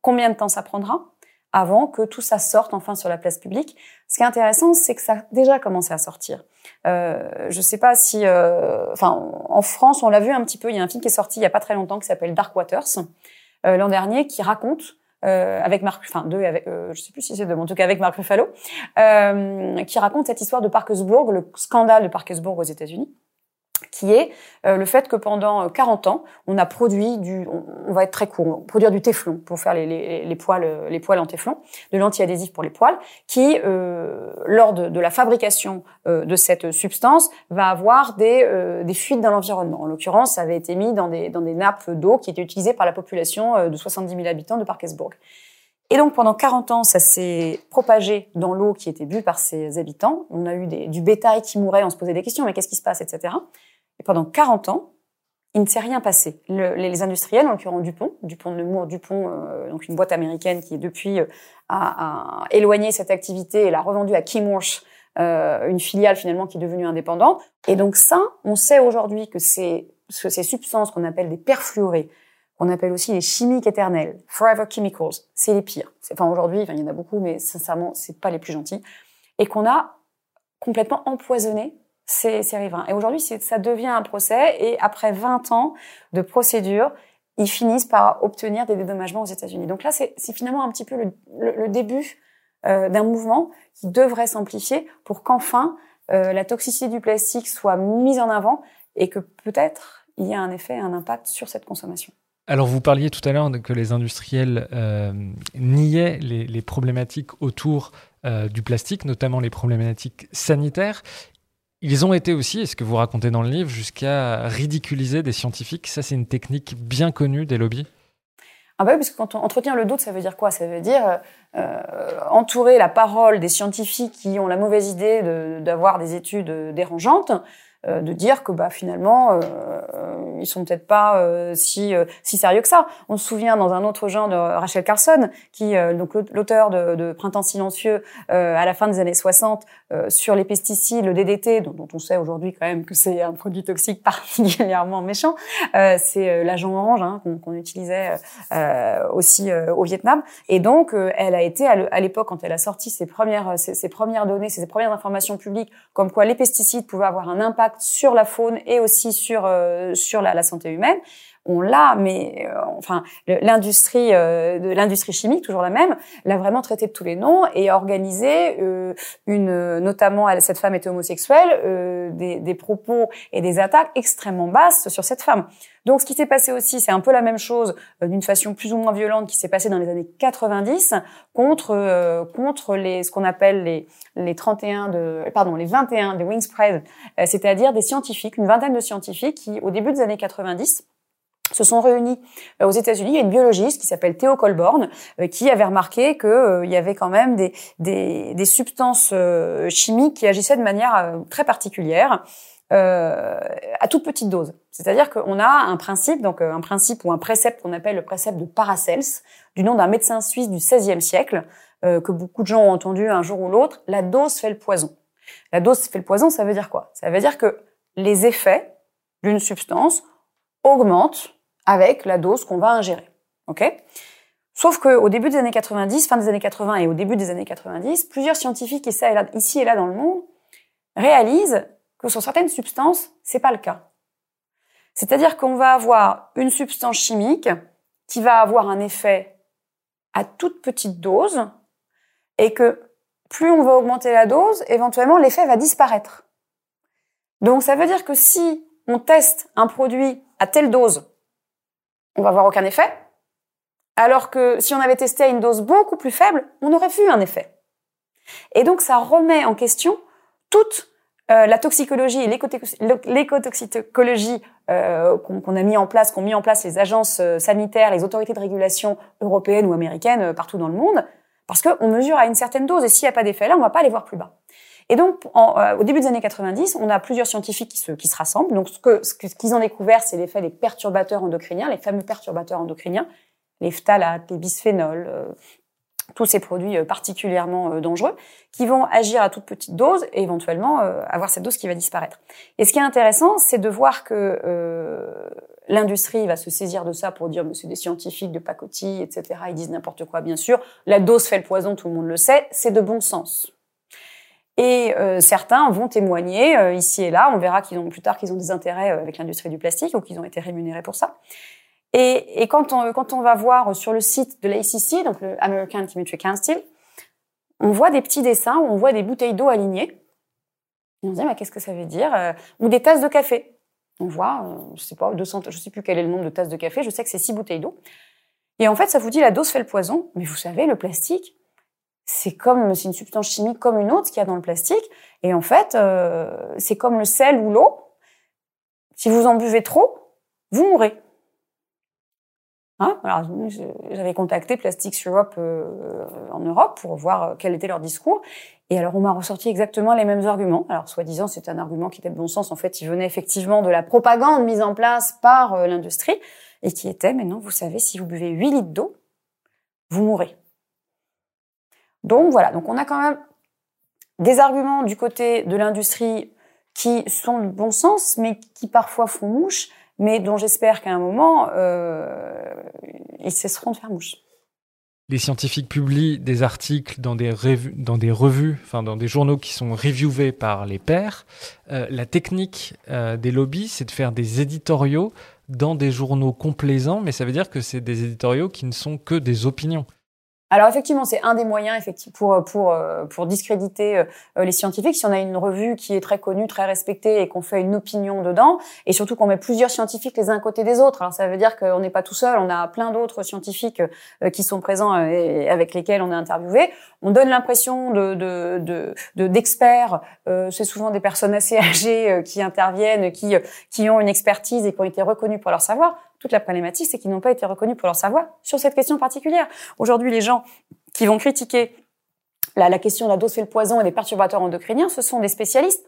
B: Combien de temps ça prendra? Avant que tout ça sorte enfin sur la place publique. Ce qui est intéressant, c'est que ça a déjà commencé à sortir. Euh, je sais pas si, euh, enfin, en France, on l'a vu un petit peu. Il y a un film qui est sorti il y a pas très longtemps qui s'appelle Dark Waters euh, l'an dernier, qui raconte euh, avec Marc, enfin deux avec, euh, je sais plus si c'est deux, mais en tout cas avec Marc Ruffalo, euh, qui raconte cette histoire de Parkersburg, le scandale de Parkersburg aux États-Unis qui est euh, le fait que pendant 40 euh, ans, on a produit du, on, va être très court, produire du téflon pour faire les, poils, euh, les poils en téflon, de l'anti-adhésif pour les poils, qui, euh, lors de, la fabrication euh, de cette substance, va avoir des, des fuites dans l'environnement. En l'occurrence, ça avait été mis dans des, dans des nappes d'eau qui étaient utilisées par la population de 70 000 habitants de Parkersburg. Et donc pendant 40 ans, ça s'est propagé dans l'eau qui était bue par ces habitants. On a eu du bétail qui mourait, on se posait des questions, mais qu'est-ce qui se passe, etc. Et pendant 40 ans, il ne s'est rien passé. Le, les industriels, en l'occurrence Dupont, Dupont de Nemours, Dupont, euh, donc une boîte américaine qui depuis euh, a, éloigné cette activité et l'a revendue à Chemours, euh, une filiale finalement qui est devenue indépendante. Et donc ça, on sait aujourd'hui que, c'est, que ces substances qu'on appelle des perfluorés, qu'on appelle aussi les chimiques éternelles, forever chemicals, c'est les pires. Enfin aujourd'hui, il y en a beaucoup, mais sincèrement, c'est pas les plus gentils, et qu'on a complètement empoisonné ces, riverains. Et aujourd'hui, ça devient un procès et après 20 ans de procédure, ils finissent par obtenir des dédommagements aux États-Unis. Donc là, c'est finalement un petit peu le, début euh, d'un mouvement qui devrait s'amplifier pour qu'enfin euh, la toxicité du plastique soit mise en avant et que peut-être il y a un effet, un impact sur cette consommation.
A: Alors vous parliez tout à l'heure que les industriels euh, niaient les, problématiques autour du plastique, notamment les problématiques sanitaires. Ils ont été aussi, et ce que vous racontez dans le livre, jusqu'à ridiculiser des scientifiques. Ça, c'est une technique bien connue des lobbies.
B: Ah bah oui, parce que quand on entretient le doute, ça veut dire quoi? Ça veut dire euh, entourer la parole des scientifiques qui ont la mauvaise idée d'avoir des études dérangeantes de dire que bah finalement ils sont peut-être pas si si sérieux que ça. On se souvient dans un autre genre de Rachel Carson, qui donc l'auteur de, de, Printemps silencieux à la fin des années 60 sur les pesticides, le DDT, dont, dont on sait aujourd'hui quand même que c'est un produit toxique [laughs] particulièrement méchant. c'est l'agent orange hein, qu'on utilisait aussi au Vietnam. Et donc elle a été à l'époque quand elle a sorti ses premières ses premières données, ses premières informations publiques, comme quoi les pesticides pouvaient avoir un impact sur la faune et aussi sur euh, sur la, la, santé humaine. On l'a, mais euh, enfin l'industrie euh, de l'industrie chimique, toujours la même, l'a vraiment traité de tous les noms et a organisé une, notamment cette femme était homosexuelle, des, des propos et des attaques extrêmement basses sur cette femme. Donc, ce qui s'est passé aussi, c'est un peu la même chose, euh, d'une façon plus ou moins violente, qui s'est passé dans les années 90 contre euh, contre les ce qu'on appelle les les 31 de pardon les 21 des Wingspread, euh, c'est-à-dire des scientifiques, une vingtaine de scientifiques qui, au début des années 90 se sont réunis aux États-Unis. Il y a une biologiste qui s'appelle Theo Colborn qui avait remarqué qu'il y avait quand même des, des, des substances chimiques qui agissaient de manière très particulière euh, à toute petite dose. C'est-à-dire qu'on a un principe, donc euh, un principe ou un précepte qu'on appelle le précepte de Paracels, du nom d'un médecin suisse du XVIe siècle, euh, que beaucoup de gens ont entendu un jour ou l'autre. La dose fait le poison. La dose fait le poison, ça veut dire quoi? Ça veut dire que les effets d'une substance augmentent avec la dose qu'on va ingérer. Ok? Sauf qu'au début des années 90, fin des années 80 et au début des années 90, plusieurs scientifiques ici et là dans le monde réalisent que sur certaines substances, c'est pas le cas. C'est-à-dire qu'on va avoir une substance chimique qui va avoir un effet à toute petite dose et que plus on va augmenter la dose, éventuellement l'effet va disparaître. Donc ça veut dire que si on teste un produit à telle dose, on va avoir aucun effet, alors que si on avait testé à une dose beaucoup plus faible, on aurait vu un effet. Et donc ça remet en question toute euh, la toxicologie et l'écotoxicologie euh, qu'on a mis en place, qu'ont mis en place les agences euh, sanitaires, les autorités de régulation européennes ou américaines partout dans le monde, parce qu'on mesure à une certaine dose et s'il n'y a pas d'effet là, on va pas aller voir plus bas. Et donc, en, au début des années 90, on a plusieurs scientifiques qui se, qui se rassemblent. Donc, ce qu'ils ce qu'ils ont découvert, c'est l'effet des perturbateurs endocriniens, les fameux perturbateurs endocriniens, les phtalates, les bisphénols, tous ces produits euh, particulièrement euh, dangereux, qui vont agir à toute petite dose et éventuellement euh, avoir cette dose qui va disparaître. Et ce qui est intéressant, c'est de voir que l'industrie va se saisir de ça pour dire mais c'est des scientifiques de pacotille, etc. Ils disent n'importe quoi, bien sûr. La dose fait le poison, tout le monde le sait. C'est de bon sens. Et certains vont témoigner ici et là. On verra qu'ils ont plus tard qu'ils ont des intérêts avec l'industrie du plastique ou qu'ils ont été rémunérés pour ça. Et, quand, on, va voir sur le site de l'ACC, donc le American Chemistry Council, on voit des petits dessins où on voit des bouteilles d'eau alignées. Et on se dit, mais qu'est-ce que ça veut dire euh, Ou des tasses de café. On voit, euh, je sais pas, 200, je sais plus quel est le nombre de tasses de café, je sais que c'est six bouteilles d'eau. Et en fait, ça vous dit la dose fait le poison. Mais vous savez, le plastique, c'est comme, c'est une substance chimique comme une autre qu'il y a dans le plastique. Et en fait, euh, c'est comme le sel ou l'eau. Si vous en buvez trop, vous mourrez. Hein? Alors, j'avais contacté Plastics Europe euh, en Europe pour voir euh, quel était leur discours. Et alors, on m'a ressorti exactement les mêmes arguments. Alors, soi-disant, c'est un argument qui était de bon sens. En fait, il venait effectivement de la propagande mise en place par euh, l'industrie et qui était, mais non, vous savez, si vous buvez 8 litres d'eau, vous mourrez. Donc, voilà. Donc, on a quand même des arguments du côté de l'industrie qui sont de bon sens, mais qui parfois font mouche mais dont j'espère qu'à un moment, euh, ils cesseront de faire mouche.
A: Les scientifiques publient des articles dans des, revues, dans des revues, enfin dans des journaux qui sont reviewés par les pairs. Euh, la technique euh, des lobbies, c'est de faire des éditoriaux dans des journaux complaisants, mais ça veut dire que c'est des éditoriaux qui ne sont que des opinions.
B: Alors effectivement, c'est un des moyens effectivement pour pour euh, pour discréditer euh, les scientifiques. Si on a une revue qui est très connue, très respectée et qu'on fait une opinion dedans, et surtout qu'on met plusieurs scientifiques les uns à côté des autres. Alors ça veut dire qu'on n'est pas tout seul. On a plein d'autres scientifiques euh, qui sont présents et avec lesquels on est interviewé. On donne l'impression de de d'experts. c'est souvent des personnes assez âgées qui interviennent, qui qui ont une expertise et qui ont été reconnues pour leur savoir. Toute la problématique, c'est qu'ils n'ont pas été reconnus pour leur savoir sur cette question particulière. Aujourd'hui, les gens qui vont critiquer la, question de la dose fait le poison et des perturbateurs endocriniens, ce sont des spécialistes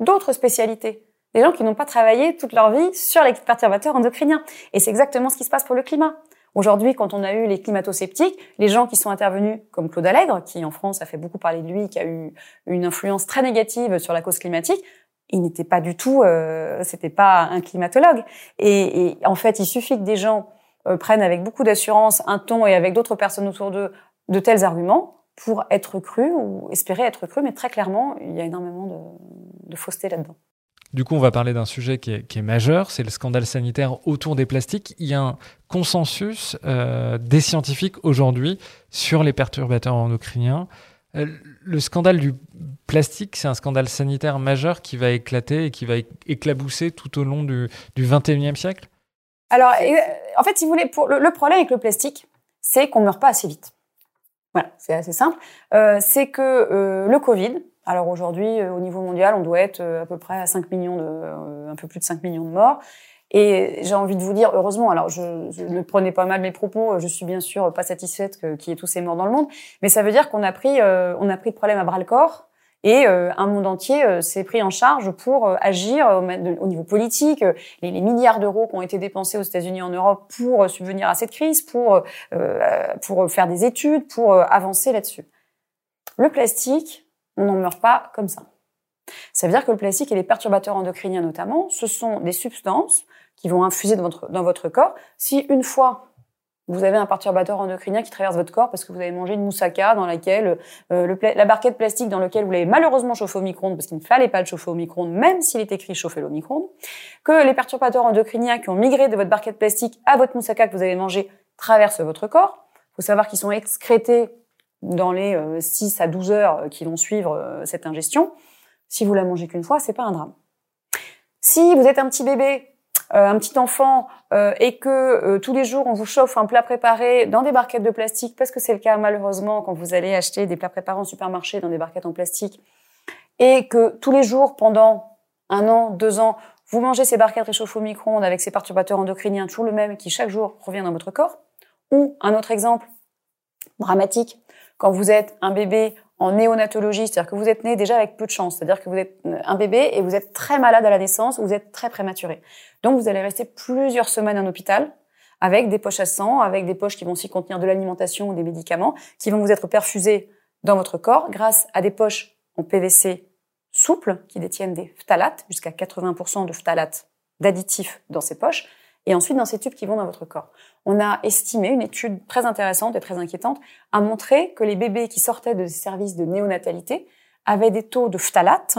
B: d'autres spécialités. Des gens qui n'ont pas travaillé toute leur vie sur les perturbateurs endocriniens. Et c'est exactement ce qui se passe pour le climat. Aujourd'hui, quand on a eu les climato-sceptiques, les gens qui sont intervenus, comme Claude Allègre, qui en France a fait beaucoup parler de lui, qui a eu une influence très négative sur la cause climatique, il n'était pas du tout, euh, c'était pas un climatologue. Et, et, en fait, il suffit que des gens euh, prennent avec beaucoup d'assurance un ton et avec d'autres personnes autour d'eux de tels arguments pour être cru ou espérer être cru, mais très clairement, il y a énormément de, de fausseté là-dedans.
A: Du coup, on va parler d'un sujet qui est, qui est majeur, c'est le scandale sanitaire autour des plastiques. Il y a un consensus euh, des scientifiques aujourd'hui sur les perturbateurs endocriniens. Euh, le scandale du plastique, c'est un scandale sanitaire majeur qui va éclater et qui va éclabousser tout au long du, du 21e siècle?
B: Alors, en fait, si vous voulez, pour le, problème avec le plastique, c'est qu'on ne meurt pas assez vite. Voilà, c'est assez simple. Euh, c'est que euh, le Covid, alors aujourd'hui, euh, au niveau mondial, on doit être euh, à peu près à 5 millions de, euh, un peu plus de 5 millions de morts. Et j'ai envie de vous dire, heureusement, alors je, ne prenez pas mal mes propos, je suis bien sûr pas satisfaite qu'il y ait tous ces morts dans le monde, mais ça veut dire qu'on a pris, euh, on a pris le problème à bras le corps et euh, un monde entier euh, s'est pris en charge pour agir au, au, niveau politique. Les, milliards d'euros qui ont été dépensés aux États-Unis en Europe pour subvenir à cette crise, pour pour faire des études, pour avancer là-dessus. Le plastique, on n'en meurt pas comme ça. Ça veut dire que le plastique et les perturbateurs endocriniens notamment, ce sont des substances qui vont infuser dans votre, dans votre corps. Si une fois vous avez un perturbateur endocrinien qui traverse votre corps parce que vous avez mangé une moussaka dans laquelle euh, le la barquette plastique dans laquelle vous l'avez malheureusement chauffé au micro-ondes parce qu'il ne fallait pas le chauffer au micro-ondes même s'il est écrit chauffer au micro-ondes, que les perturbateurs endocriniens qui ont migré de votre barquette plastique à votre moussaka que vous avez mangé traversent votre corps. Faut savoir qu'ils sont excrétés dans les 6 euh, à 12 heures qui vont suivre euh, cette ingestion. Si vous la mangez qu'une fois, c'est pas un drame. Si vous êtes un petit bébé un petit enfant euh, et que euh, tous les jours on vous chauffe un plat préparé dans des barquettes de plastique, parce que c'est le cas malheureusement quand vous allez acheter des plats préparés en supermarché dans des barquettes en plastique, et que tous les jours pendant un an, deux ans, vous mangez ces barquettes réchauffées au micro-ondes avec ces perturbateurs endocriniens, toujours le même, qui chaque jour revient dans votre corps. Ou un autre exemple dramatique, quand vous êtes un bébé en néonatologie, c'est-à-dire que vous êtes né déjà avec peu de chance, c'est-à-dire que vous êtes un bébé et vous êtes très malade à la naissance, vous êtes très prématuré. Donc vous allez rester plusieurs semaines en hôpital avec des poches à sang, avec des poches qui vont aussi contenir de l'alimentation ou des médicaments qui vont vous être perfusés dans votre corps grâce à des poches en PVC souples qui détiennent des phtalates, jusqu'à 80% de phtalates d'additifs dans ces poches, et ensuite dans ces tubes qui vont dans votre corps. On a estimé, une étude très intéressante et très inquiétante, a montré que les bébés qui sortaient de services de néonatalité avaient des taux de phtalates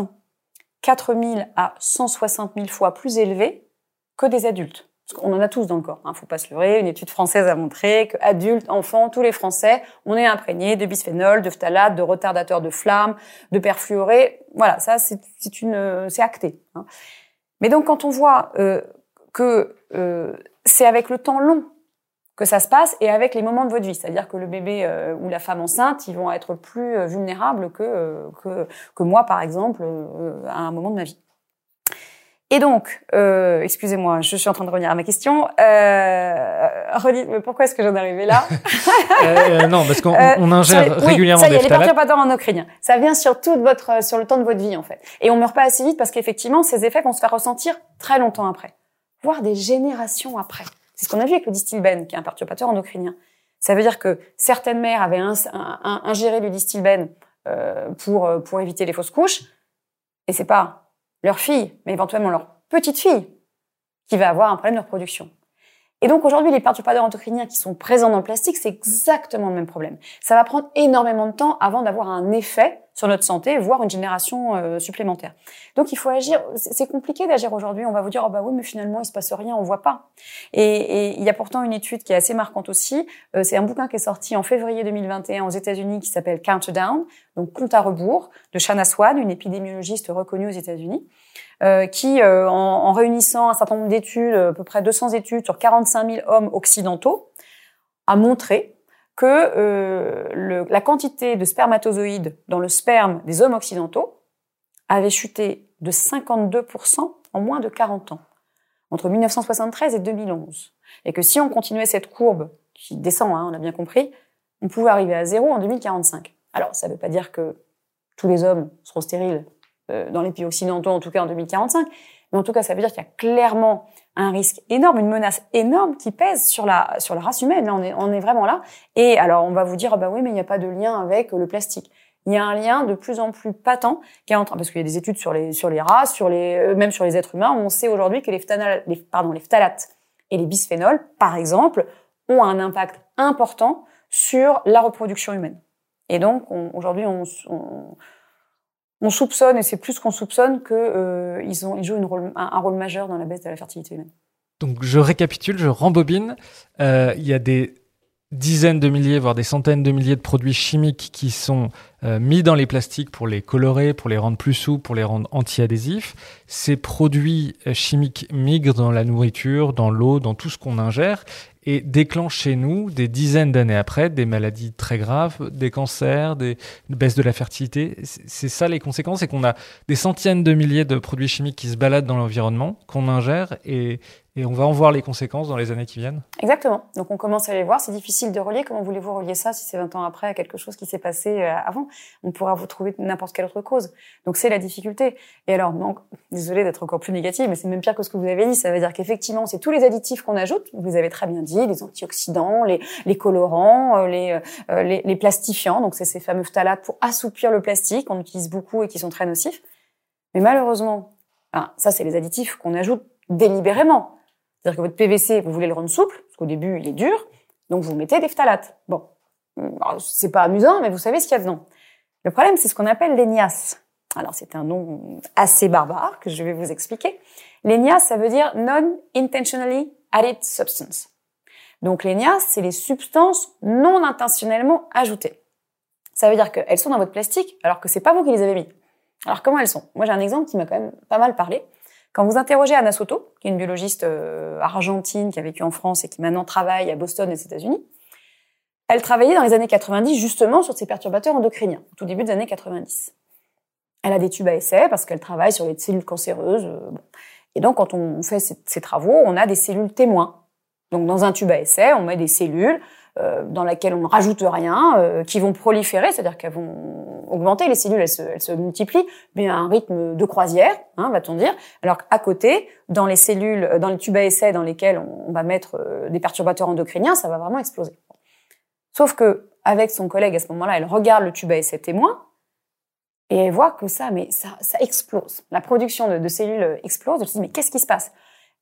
B: 4000 à 160 000 fois plus élevés que des adultes. On en a tous dans le corps, hein, faut pas se leurrer. Une étude française a montré que adultes, enfants, tous les Français, on est imprégnés de bisphénol, de phtalates, de retardateurs de flamme, de perfluorés. Voilà, ça c'est une, c'est acté. Hein. Mais donc quand on voit euh, que euh, c'est avec le temps long que ça se passe et avec les moments de votre vie. C'est-à-dire que le bébé euh, ou la femme enceinte, ils vont être plus euh, vulnérables que, euh, que, que, moi, par exemple, euh, à un moment de ma vie. Et donc, euh, excusez-moi, je suis en train de revenir à ma question. Euh, pourquoi est-ce que j'en arrivé là [laughs] [laughs]
A: Non, parce qu'on on ingère régulièrement
B: ça y est,
A: des
B: les perturbateurs endocriniens. Ça vient sur toute votre, sur le temps de votre vie en fait. Et on meurt pas assez vite parce qu'effectivement, ces effets vont se faire ressentir très longtemps après, voire des générations après. C'est ce qu'on a vu avec le distilbène, qui est un perturbateur endocrinien. Ça veut dire que certaines mères avaient ingéré du distilbène euh, pour euh, pour éviter les fausses couches, et c'est pas leur fille, mais éventuellement leur petite fille qui va avoir un problème de reproduction. Et donc aujourd'hui, les perturbateurs endocriniens qui sont présents dans le plastique, c'est exactement le même problème. Ça va prendre énormément de temps avant d'avoir un effet sur notre santé, voire une génération euh, supplémentaire. Donc il faut agir. C'est compliqué d'agir aujourd'hui. On va vous dire oh bah oui, mais finalement il se passe rien, on voit pas. Et, il y a pourtant une étude qui est assez marquante aussi. Euh, c'est un bouquin qui est sorti en février 2021 aux États-Unis qui s'appelle Countdown, donc compte à rebours, de Shanna Swan, une épidémiologiste reconnue aux États-Unis. Euh, qui, euh, en, réunissant un certain nombre d'études, à peu près 200 études sur 45 000 hommes occidentaux, a montré que euh, la quantité de spermatozoïdes dans le sperme des hommes occidentaux avait chuté de 52% en moins de 40 ans, entre 1973 et 2011. Et que si on continuait cette courbe, qui descend, hein, on a bien compris, on pouvait arriver à zéro en 2045. Alors, ça ne veut pas dire que tous les hommes seront stériles dans les pays occidentaux, en tout cas en 2045. Mais en tout cas, ça veut dire qu'il y a clairement un risque énorme, une menace énorme qui pèse sur la sur la race humaine. Là, on est on est vraiment là. Et alors, on va vous dire, ah bah oui, mais il n'y a pas de lien avec le plastique. Il y a un lien de plus en plus patent qui est en train, parce qu'il y a des études sur les sur les races, sur les euh, même sur les êtres humains. On sait aujourd'hui que les, les pardon les phtalates et les bisphénols, par exemple, ont un impact important sur la reproduction humaine. Et donc, aujourd'hui, on, on soupçonne, et c'est plus qu'on soupçonne, qu'ils euh, ils jouent un, rôle majeur dans la baisse de la fertilité humaine.
A: Donc je récapitule, je rembobine. Euh, il y a des dizaines de milliers, voire des centaines de milliers de produits chimiques qui sont euh, mis dans les plastiques pour les colorer, pour les rendre plus souples, pour les rendre anti-adhésifs. Ces produits chimiques migrent dans la nourriture, dans l'eau, dans tout ce qu'on ingère et déclenche chez nous, des dizaines d'années après, des maladies très graves, des cancers, des baisses de la fertilité. C'est ça les conséquences, c'est qu'on a des centaines de milliers de produits chimiques qui se baladent dans l'environnement, qu'on ingère, et, on va en voir les conséquences dans les années qui viennent.
B: Exactement. Donc on commence à les voir. C'est difficile de relier. Comment voulez-vous relier ça si c'est 20 ans après à quelque chose qui s'est passé euh, On pourra vous trouver n'importe quelle autre cause. Donc c'est la difficulté. Et alors, donc, désolé d'être encore plus négative, mais c'est même pire que ce que vous avez dit. Ça veut dire qu'effectivement, c'est tous les additifs qu'on ajoute. Vous avez très bien dit, les antioxydants, les, colorants, euh, les, euh, les, plastifiants. Donc c'est ces fameux phtalates pour assouplir le plastique qu'on utilise beaucoup et qui sont très nocifs. Mais malheureusement, ça c'est les additifs qu'on ajoute délibérément. C'est-à-dire que votre PVC, vous voulez le rendre souple, parce qu'au début, il est dur, donc vous mettez des phtalates. Bon, c'est pas amusant, mais vous savez ce qu'il y a dedans. Le problème, c'est ce qu'on appelle l'ENIAS. Alors, c'est un nom assez barbare que je vais vous expliquer. L'ENIAS, ça veut dire Non-Intentionally Added Substance. Donc, l'ENIAS, c'est les substances non intentionnellement ajoutées. Ça veut dire qu'elles sont dans votre plastique, alors que c'est pas vous qui les avez mis. Alors, comment elles sont? Moi, j'ai un exemple qui m'a quand même pas mal parlé. Quand vous interrogez Anna Soto, qui est une biologiste euh, argentine qui a vécu en France et qui maintenant travaille à Boston aux États-Unis, elle travaillait dans les années 90 justement sur ces perturbateurs endocriniens, tout début des années 90. Elle a des tubes à essai parce qu'elle travaille sur les cellules cancéreuses. Euh, et donc, quand on fait ces, travaux, on a des cellules témoins. Donc, dans un tube à essai, on met des cellules euh, dans lesquelles on ne rajoute rien, qui vont proliférer, c'est-à-dire qu'elles vont augmenter, les cellules elles se, elles se multiplient, mais à un rythme de croisière, hein, va-t-on dire. Alors qu'à côté, dans les cellules, dans les tubes à essai dans lesquels on, va mettre euh, des perturbateurs endocriniens, ça va vraiment exploser. Sauf que avec son collègue à ce moment-là, elle regarde le tube à essai témoin et elle voit que ça, mais ça, ça explose. La production de, cellules explose. Elle se dit mais qu'est-ce qui se passe?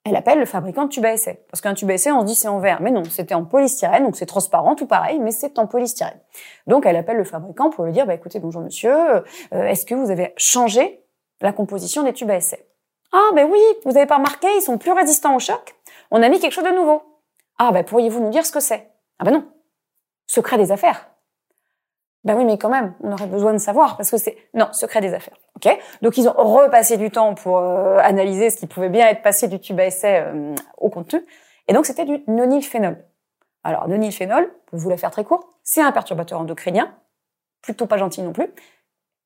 B: Elle appelle le fabricant de tube à essai. Parce qu'un tube à essai, on se dit c'est en verre. Mais non, c'était en polystyrène, donc c'est transparent, tout pareil, mais c'est en polystyrène. Donc elle appelle le fabricant pour lui dire, bah écoutez, bonjour monsieur, euh, est-ce que vous avez changé la composition des tubes à essai Ah ben oui, vous avez pas remarqué, ils sont plus résistants au choc? On a mis quelque chose de nouveau. Ah ben pourriez-vous nous dire ce que c'est? Ah ben non, secret des affaires. Ben oui, mais quand même, on aurait besoin de savoir parce que c'est non secret des affaires. Ok? Donc ils ont repassé du temps pour euh, analyser ce qui pouvait bien être passé du tube à essai euh, au contenu. Et donc c'était du nonylphénol. Alors nonylphénol, pour vous la faire très court, c'est un perturbateur endocrinien, plutôt pas gentil non plus.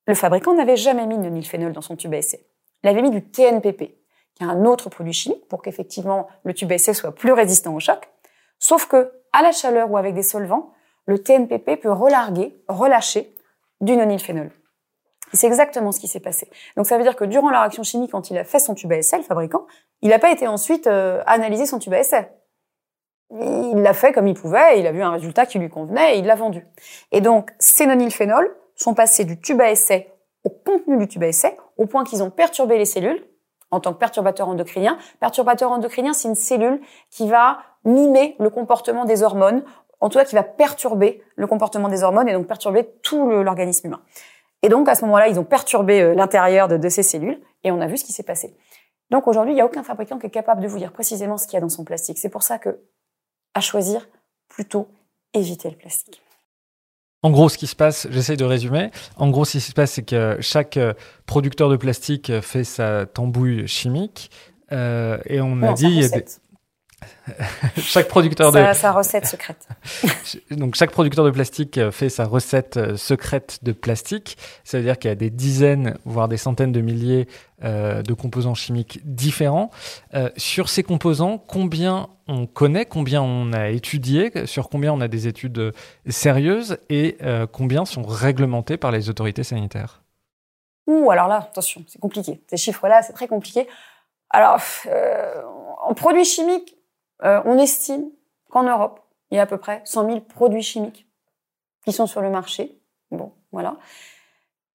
B: Le fabricant n'avait jamais mis de nonylphénol dans son tube à essai. Il avait mis du TNPP, qui est un autre produit chimique pour qu'effectivement le tube à essai soit plus résistant au choc. Sauf que à la chaleur ou avec des solvants, le TNPP peut relarguer, relâcher du nonylphénol. C'est exactement ce qui s'est passé. Donc ça veut dire que durant la réaction chimique, quand il a fait son tube à essai, le fabricant, il n'a pas été ensuite euh, analysé son tube à essai. Il l'a fait comme il pouvait, il a vu un résultat qui lui convenait et il l'a vendu. Et donc ces nonylphénols sont passés du tube à essai au contenu du tube à essai, au point qu'ils ont perturbé les cellules en tant que perturbateur endocrinien. Perturbateur endocrinien, c'est une cellule qui va mimer le comportement des hormones en tout cas qui va perturber le comportement des hormones et donc perturber tout l'organisme humain. Et donc à ce moment-là, ils ont perturbé euh, l'intérieur de, ces cellules et on a vu ce qui s'est passé. Donc aujourd'hui, il n'y a aucun fabricant qui est capable de vous dire précisément ce qu'il y a dans son plastique. C'est pour ça que, à choisir, plutôt éviter le plastique.
A: En gros, ce qui se passe, j'essaye de résumer. En gros, ce qui se passe, c'est que chaque euh, producteur de plastique fait sa tambouille chimique. Euh, et on a dit, il y a des... [laughs] chaque producteur
B: de sa recette secrète. [laughs]
A: Donc chaque producteur de plastique euh, fait sa recette euh, secrète de plastique. Ça veut dire qu'il y a des dizaines, voire des centaines de milliers euh, de composants chimiques différents. sur ces composants, combien on connaît, combien on a étudié, sur combien on a des études sérieuses et combien sont réglementés par les autorités sanitaires?
B: Ou alors là, attention, c'est compliqué. Ces chiffres-là, c'est très compliqué. Alors, en produits chimiques, euh, on estime qu'en Europe, il y a à peu près 100 000 produits chimiques qui sont sur le marché. Bon, voilà.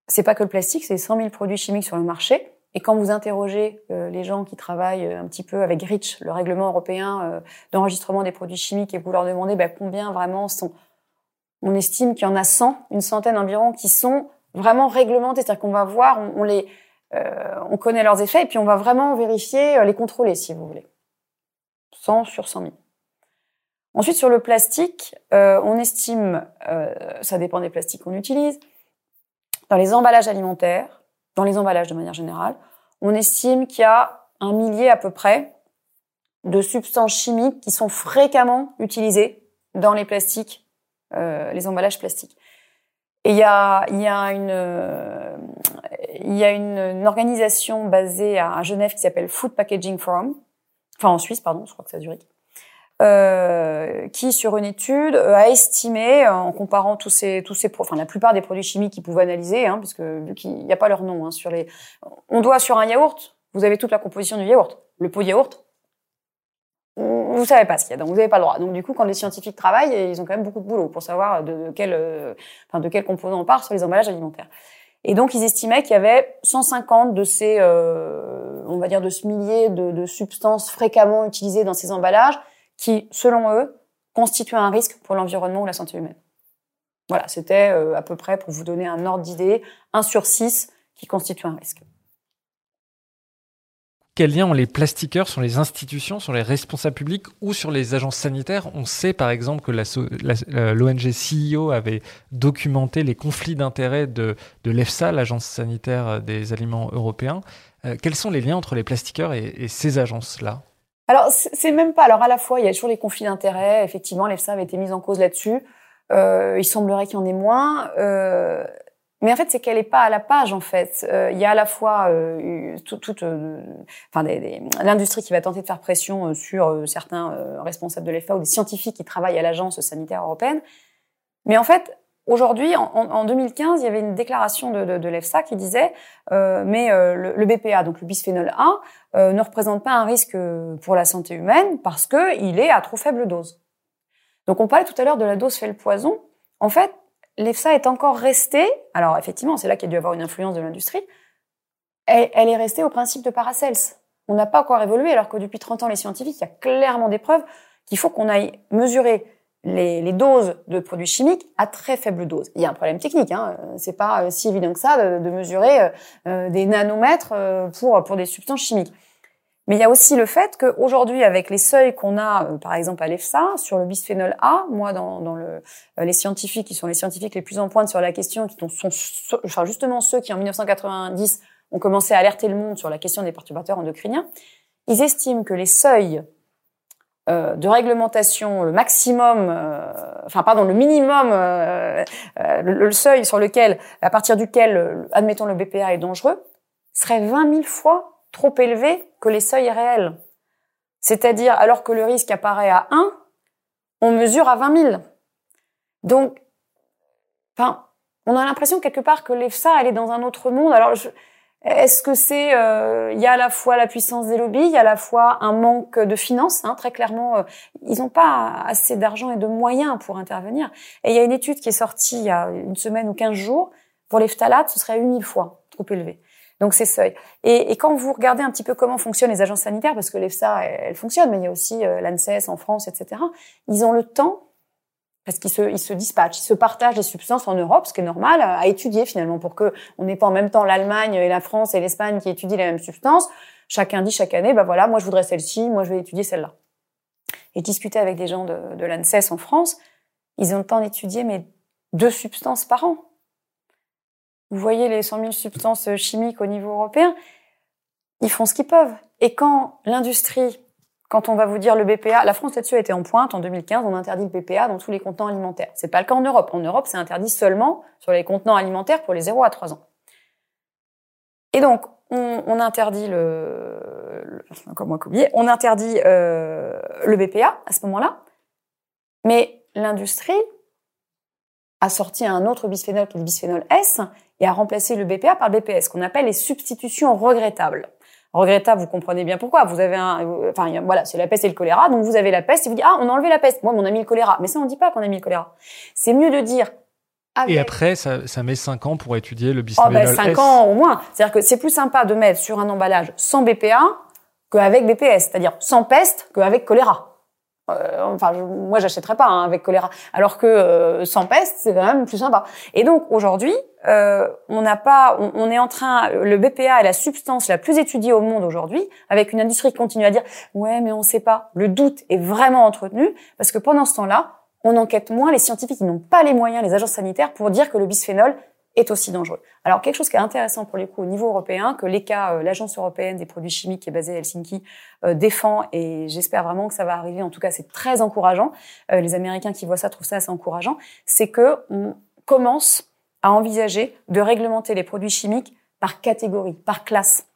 B: C'est pas que le plastique, c'est 100 000 produits chimiques sur le marché. Et quand vous interrogez euh, les gens qui travaillent euh, un petit peu avec REACH, le règlement européen euh, d'enregistrement des produits chimiques, et vous leur demandez bah, combien vraiment sont, on estime qu'il y en a 100, une centaine environ, qui sont vraiment réglementés. C'est-à-dire qu'on va voir, on, on les, on connaît leurs effets, et puis on va vraiment vérifier, les contrôler, si vous voulez. 100 sur 100 000. Ensuite, sur le plastique, on estime, ça dépend des plastiques qu'on utilise, dans les emballages alimentaires, dans les emballages de manière générale, on estime qu'il y a un millier à peu près de substances chimiques qui sont fréquemment utilisées dans les plastiques, euh, les emballages plastiques. Et il y a, y a une, euh, y a une, organisation basée à, Genève qui s'appelle Food Packaging Forum, enfin en Suisse, pardon, je crois que c'est à Zurich, euh, qui sur une étude euh, a estimé, euh, en comparant tous ces tous ces, enfin la plupart des produits chimiques qu'ils pouvaient analyser, hein, puisque vu qu'il n'y a pas leur nom hein, sur les, on doit sur un yaourt, vous avez toute la composition du yaourt, le pot de yaourt, vous savez pas ce qu'il y a, donc vous n'avez pas le droit. Donc du coup, quand les scientifiques travaillent, ils ont quand même beaucoup de boulot pour savoir de quel, enfin de quel composant on part sur les emballages alimentaires. Et donc ils estimaient qu'il y avait 150 de ces, euh, on va dire de ce millier de, substances fréquemment utilisées dans ces emballages qui, selon eux, constituent un risque pour l'environnement ou la santé humaine. Voilà, c'était euh, à peu près, pour vous donner un ordre d'idée, 1 sur 6 qui constitue un risque.
A: Quel lien ont les plastiqueurs sur les institutions, sur les responsables publics ou sur les agences sanitaires? On sait par exemple que l'ONG CIO avait documenté les conflits d'intérêts de, de l'EFSA, l'agence sanitaire des aliments européens. Euh, quels sont les liens entre les plastiqueurs et, ces agences-là?
B: Alors, c'est même pas. Alors, à la fois, il y a toujours les conflits d'intérêts. Effectivement, l'EFSA avait été mise en cause là-dessus. Euh, il semblerait qu'il y en ait moins. Euh, mais en fait, c'est qu'elle n'est pas à la page, en fait. Euh, il y a à la fois euh, toute, euh, l'industrie qui va tenter de faire pression sur certains responsables de l'EFSA ou des scientifiques qui travaillent à l'agence sanitaire européenne. Mais en fait, Aujourd'hui, en, en, 2015, il y avait une déclaration de, de, de l'EFSA qui disait euh, mais euh, le, le, BPA, donc le bisphénol A, euh, ne représente pas un risque pour la santé humaine parce que il est à trop faible dose. Donc on parlait tout à l'heure de la dose fait le poison. En fait, l'EFSA est encore restée, alors effectivement, c'est là qu'il y a dû avoir une influence de l'industrie, elle, elle, est restée au principe de Paracels. On n'a pas encore évolué alors que depuis 30 ans, les scientifiques, il y a clairement des preuves qu'il faut qu'on aille mesurer les, doses de produits chimiques à très faible dose. Il y a un problème technique, hein. c'est pas euh, si évident que ça de, de mesurer euh, euh, des nanomètres pour pour des substances chimiques. Mais il y a aussi le fait qu'aujourd'hui, avec les seuils qu'on a, par exemple à l'EFSA, sur le bisphénol A, moi, dans, dans le, les scientifiques qui sont les scientifiques les plus en pointe sur la question, qui sont, enfin, justement ceux qui en 1990 ont commencé à alerter le monde sur la question des perturbateurs endocriniens, ils estiment que les seuils euh, de réglementation, le maximum, euh, enfin pardon, le minimum, euh, le, seuil sur lequel, à partir duquel, admettons le BPA est dangereux, serait 20 000 fois trop élevé que les seuils réels. C'est-à-dire, alors que le risque apparaît à 1, on mesure à 20 000. Donc, enfin, on a l'impression quelque part que l'EFSA, elle est dans un autre monde. Alors, est-ce que c'est, euh, il y a à la fois la puissance des lobbies, il y a à la fois un manque de finances, hein, très clairement, euh, ils n'ont pas assez d'argent et de moyens pour intervenir. Et il y a une étude qui est sortie il y a une semaine ou quinze jours, pour les phtalates, ce serait 8000 fois trop élevé. Donc c'est seuil. Et, et, quand vous regardez un petit peu comment fonctionnent les agences sanitaires, parce que l'EFSA, elle, fonctionne, mais il y a aussi euh, l'ANSES en France, etc., ils ont le temps parce qu'ils se, ils se dispatchent, ils se partagent les substances en Europe, ce qui est normal, à étudier finalement, pour que on n'ait pas en même temps l'Allemagne et la France et l'Espagne qui étudient les mêmes substances. Chacun dit chaque année, bah voilà, moi je voudrais celle-ci, moi je vais étudier celle-là. Et discuter avec des gens de, de l'ANSES en France, ils ont le temps d'étudier mais deux substances par an. Vous voyez les 100 000 substances chimiques au niveau européen, ils font ce qu'ils peuvent. Et quand l'industrie quand on va vous dire le BPA, la France là-dessus été en pointe. En 2015, on interdit le BPA dans tous les contenants alimentaires. C'est pas le cas en Europe. En Europe, c'est interdit seulement sur les contenants alimentaires pour les 0 à 3 ans. Et donc, on, interdit le, encore moins on interdit euh, le BPA à ce moment-là. Mais l'industrie a sorti un autre bisphénol qui est le bisphénol S et à remplacer le BPA par le BPS, qu'on appelle les substitutions regrettables. Regrettable, vous comprenez bien pourquoi. Vous avez un, euh, enfin voilà, c'est la peste et le choléra. Donc vous avez la peste et vous dites ah on a enlevé la peste. Moi on a mis le choléra. Mais ça on dit pas qu'on a mis le choléra. C'est mieux de dire
A: Et après, ça, ça, met 5 ans pour étudier le bisphénol
B: oh, ben, 5 ans au moins. C'est-à-dire que c'est plus sympa de mettre sur un emballage sans BPA qu'avec BPS, c'est-à-dire sans peste qu'avec choléra. Euh, enfin, je, moi, j'achèterais pas hein, avec choléra. Alors que euh, sans peste, c'est quand même plus sympa. Et donc aujourd'hui, euh, on n'a pas, on, on, est en train, le BPA est la substance la plus étudiée au monde aujourd'hui, avec une industrie qui continue à dire ouais, mais on sait pas. Le doute est vraiment entretenu parce que pendant ce temps-là, on enquête moins. Les scientifiques, ils n'ont pas les moyens, les agences sanitaires, pour dire que le bisphénol est aussi dangereux. Alors quelque chose qui est intéressant pour les coups au niveau européen, que l'ECA, euh, l'agence européenne des produits chimiques qui est basée à Helsinki, euh, défend et j'espère vraiment que ça va arriver. En tout cas, c'est très encourageant. Euh, les Américains qui voient ça trouvent ça assez encourageant. C'est que on commence à envisager de réglementer les produits chimiques par catégorie, par classe.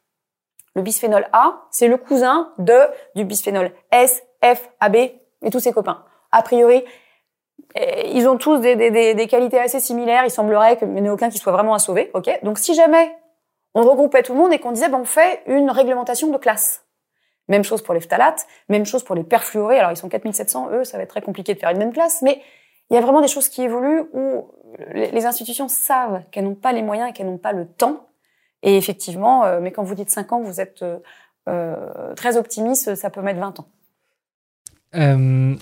B: Le bisphénol A, c'est le cousin de du bisphénol S, F, AB et tous ses copains. A priori, ils ont tous des, qualités assez similaires. Il semblerait qu'il n'y en ait aucun qui soit vraiment à sauver. Donc si jamais on regroupait tout le monde et qu'on disait ben on fait une réglementation de classe. Même chose pour les phtalates, même chose pour les perfluorés. Alors ils sont 4700, eux, ça va être très compliqué de faire une même classe, mais il y a vraiment des choses qui évoluent où les institutions savent qu'elles n'ont pas les moyens et qu'elles n'ont pas le temps. Et effectivement, euh, mais quand vous dites 5 ans, vous êtes euh, euh, très optimiste, ça peut mettre 20 ans.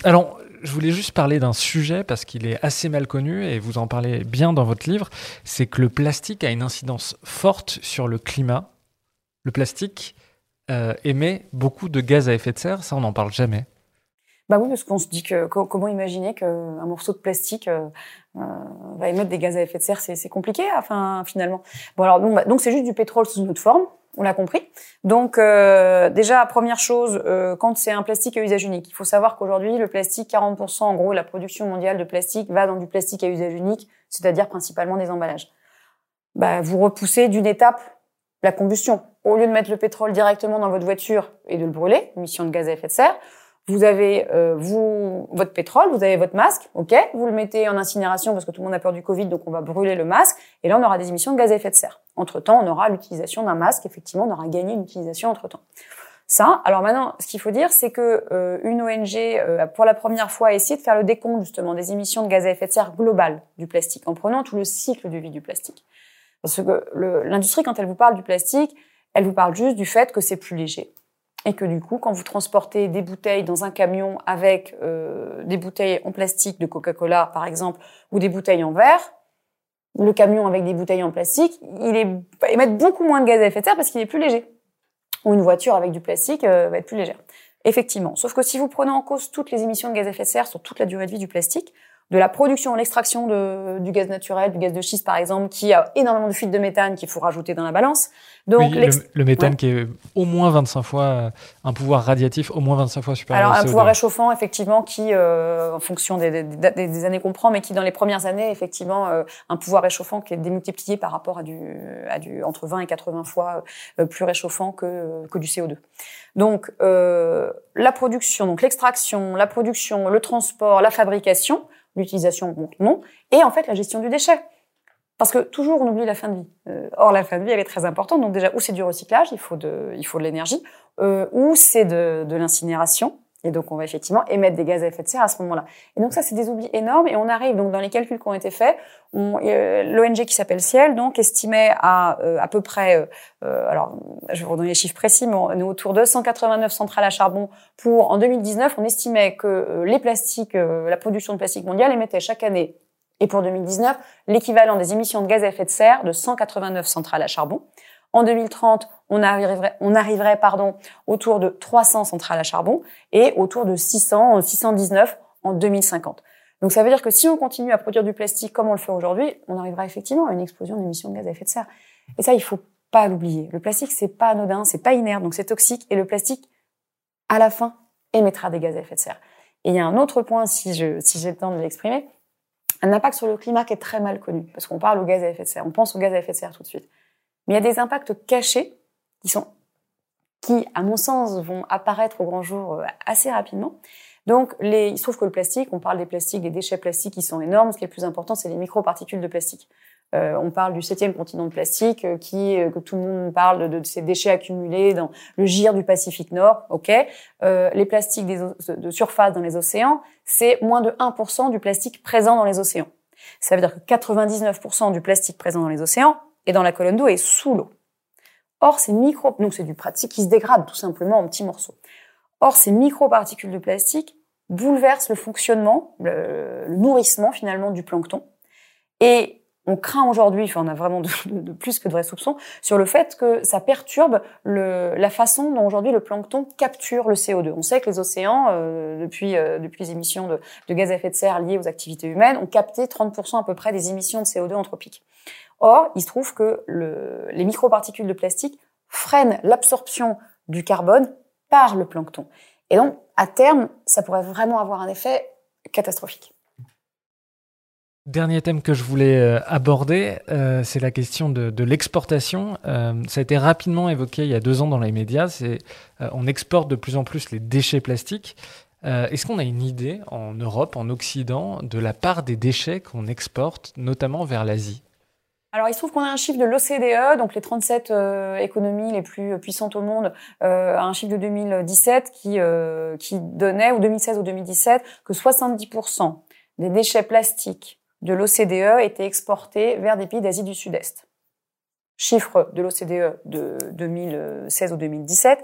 A: Alors, je voulais juste parler d'un sujet parce qu'il est assez mal connu et vous en parlez bien dans votre livre, c'est que le plastique a une incidence forte sur le climat. Le plastique euh, émet beaucoup de gaz à effet de serre, ça on n'en parle jamais.
B: Bah oui, parce qu'on se dit que comment imaginer qu'un morceau de plastique euh, euh, va émettre des gaz à effet de serre, c'est compliqué, enfin finalement. Bon alors donc bah, donc c'est juste du pétrole sous une autre forme on l'a compris. Donc euh, déjà, première chose, euh, quand c'est un plastique à usage unique, il faut savoir qu'aujourd'hui, le plastique, 40%, en gros, la production mondiale de plastique va dans du plastique à usage unique, c'est-à-dire principalement des emballages. Bah, vous repoussez d'une étape la combustion. Au lieu de mettre le pétrole directement dans votre voiture et de le brûler, émission de gaz à effet de serre, vous avez euh, vous votre pétrole, vous avez votre masque, ok, vous le mettez en incinération parce que tout le monde a peur du Covid, donc on va brûler le masque, et là on aura des émissions de gaz à effet de serre. Entre temps, on aura l'utilisation d'un masque, effectivement, on aura gagné une utilisation entre temps. Ça. Alors maintenant, ce qu'il faut dire, c'est que euh, une ONG, euh, pour la première fois, a essayé de faire le décompte justement des émissions de gaz à effet de serre globales du plastique, en prenant tout le cycle de vie du plastique. Parce que l'industrie, quand elle vous parle du plastique, elle vous parle juste du fait que c'est plus léger, et que du coup, quand vous transportez des bouteilles dans un camion avec euh, des bouteilles en plastique de Coca-Cola, par exemple, ou des bouteilles en verre, le camion avec des bouteilles en plastique, il est, émettre beaucoup moins de gaz à effet de serre parce qu'il est plus léger. Ou une voiture avec du plastique euh, va être plus légère. Effectivement. Sauf que si vous prenez en cause toutes les émissions de gaz à effet de serre sur toute la durée de vie du plastique, de la production l'extraction du gaz naturel, du gaz de schiste par exemple, qui a énormément de fuite de méthane qu'il faut rajouter dans la balance.
A: Donc le, méthane qui est au moins 25 fois euh, un pouvoir radiatif au moins 25 fois supérieur.
B: Alors un pouvoir réchauffant effectivement qui, euh, en fonction des, des, années qu'on prend, mais qui dans les premières années effectivement euh, un pouvoir réchauffant qui est démultiplié par rapport à du, à du entre 20 et 80 fois plus réchauffant que, que du CO2. Donc la production, donc l'extraction, la production, le transport, la fabrication l'utilisation, non, et en fait la gestion du déchet. Parce que toujours on oublie la fin de vie. Euh, or la fin de vie elle est très importante. Donc déjà ou c'est du recyclage, il faut de, il faut de l'énergie, euh, ou c'est de, de l'incinération. Et donc, on va effectivement émettre des gaz à effet de serre à ce moment-là. Et donc, ça, c'est des oublis énormes. Et on arrive donc dans les calculs qui ont été faits. Euh, L'ONG qui s'appelle Ciel, donc, estimait à euh, à peu près, euh, alors, je vais vous redonner les chiffres précis, mais on est autour de 189 centrales à charbon pour, en 2019, on estimait que les plastiques, la production de plastique mondiale émettait chaque année et pour 2019, l'équivalent des émissions de gaz à effet de serre de 189 centrales à charbon. En 2030, on arriverait, on arriverait pardon, autour de 300 centrales à charbon et autour de 600, 619 en 2050. Donc ça veut dire que si on continue à produire du plastique comme on le fait aujourd'hui, on arrivera effectivement à une explosion d'émissions de gaz à effet de serre. Et ça, il faut pas l'oublier. Le plastique, c'est pas anodin, c'est pas inerte, donc c'est toxique. Et le plastique, à la fin, émettra des gaz à effet de serre. Et il y a un autre point, si j'ai le temps de l'exprimer, un impact sur le climat qui est très mal connu, parce qu'on parle au gaz à effet de serre, on pense au gaz à effet de serre tout de suite. Mais il y a des impacts cachés qui sont, qui, à mon sens, vont apparaître au grand jour euh, assez rapidement. Donc, les, il se trouve que le plastique, on parle des plastiques, des déchets plastiques qui sont énormes. Ce qui est le plus important, c'est les microparticules de plastique. Euh, on parle du septième continent de plastique, euh, qui que tout le monde parle de, ces déchets accumulés dans le gire du Pacifique Nord. Ok, les plastiques de surface dans les océans, c'est moins de 1% du plastique présent dans les océans. Ça veut dire que 99% du plastique présent dans les océans et dans la colonne d'eau est sous l'eau. Or, ces micro, donc c'est du plastique qui se dégrade tout simplement en petits morceaux. Or, ces microparticules de plastique bouleversent le fonctionnement, le, nourrissement finalement du plancton. Et on craint aujourd'hui, enfin on a vraiment de, plus que de vrais soupçons, sur le fait que ça perturbe le, la façon dont aujourd'hui le plancton capture le CO2. On sait que les océans, euh, depuis, euh, depuis les émissions de, gaz à effet de serre liées aux activités humaines, ont capté 30% à peu près des émissions de CO2 anthropiques. Or, il se trouve que le, les microparticules de plastique freinent l'absorption du carbone par le plancton. Et donc, à terme, ça pourrait vraiment avoir un effet catastrophique.
A: Dernier thème que je voulais euh, aborder, euh, c'est la question de, l'exportation. Euh, ça a été rapidement évoqué il y a deux ans dans les médias. On exporte de plus en plus les déchets plastiques. Est-ce qu'on a une idée en Europe, en Occident, de la part des déchets qu'on exporte, notamment vers l'Asie?
B: Alors, il se trouve qu'on a un chiffre de l'OCDE, donc les 37 euh, économies les plus puissantes au monde, euh, un chiffre de 2017 qui, euh, qui donnait, ou 2016 ou 2017, que 70% des déchets plastiques de l'OCDE étaient exportés vers des pays d'Asie du Sud-Est. Chiffre de l'OCDE de 2016 ou 2017.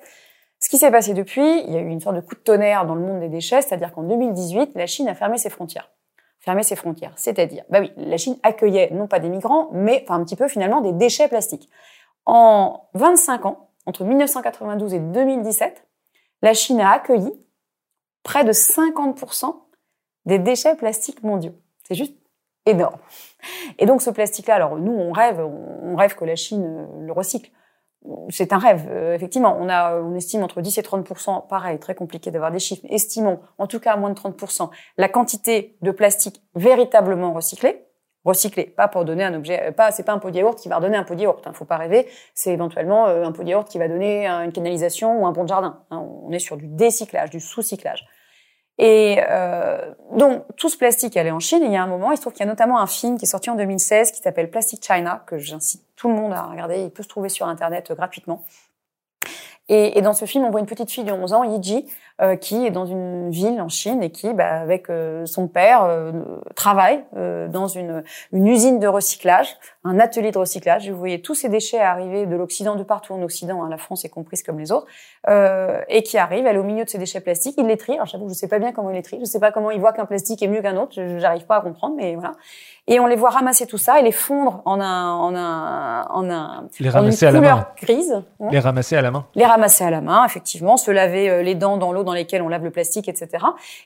B: Ce qui s'est passé depuis, il y a eu une sorte de coup de tonnerre dans le monde des déchets, c'est-à-dire qu'en 2018, la Chine a fermé ses frontières fermer ses frontières. C'est-à-dire, bah oui, la Chine accueillait non pas des migrants, mais enfin un petit peu finalement des déchets plastiques. En 25 ans, entre 1992 et 2017, la Chine a accueilli près de 50% des déchets plastiques mondiaux. C'est juste énorme. Et donc ce plastique-là, alors nous on rêve, on rêve que la Chine le recycle c'est un rêve. Euh, effectivement, on a, on estime entre 10 et 30 Pareil, très compliqué d'avoir des chiffres. Estimons, en tout cas, à moins de 30 la quantité de plastique véritablement recyclé. Recyclé, pas pour donner un objet, euh, pas, c'est pas un pot de yaourt qui va redonner un pot de yaourt. Hein, faut pas rêver. C'est éventuellement euh, un pot de yaourt qui va donner une canalisation ou un pont de jardin. Hein, on est sur du décyclage, du sous-cyclage. Et euh, donc tout ce plastique allait en Chine. Et il y a un moment, il se trouve qu'il y a notamment un film qui est sorti en 2016 qui s'appelle Plastic China que j'incite tout le monde à regarder. Il peut se trouver sur internet euh, gratuitement. Et, et, dans ce film, on voit une petite fille de 11 ans, Yiji, euh, qui est dans une ville en Chine et qui, bah, avec euh, son père, euh, travaille dans une, une, usine de recyclage, un atelier de recyclage. Vous voyez tous ces déchets arriver de l'Occident, de partout en Occident, hein, la France est comprise comme les autres, et qui arrive, elle est au milieu de ces déchets plastiques, il les trie. Alors j'avoue, je sais pas bien comment il les trie, je sais pas comment il voit qu'un plastique est mieux qu'un autre, j'arrive pas à comprendre, mais voilà. Et on les voit ramasser tout ça et les fondre en un, en un, en un,
A: les ramasser une couleur à la main.
B: grise.
A: Les ramasser à la main.
B: Les ramasser à la main, effectivement, se laver les dents dans l'eau dans lesquelles on lave le plastique, etc.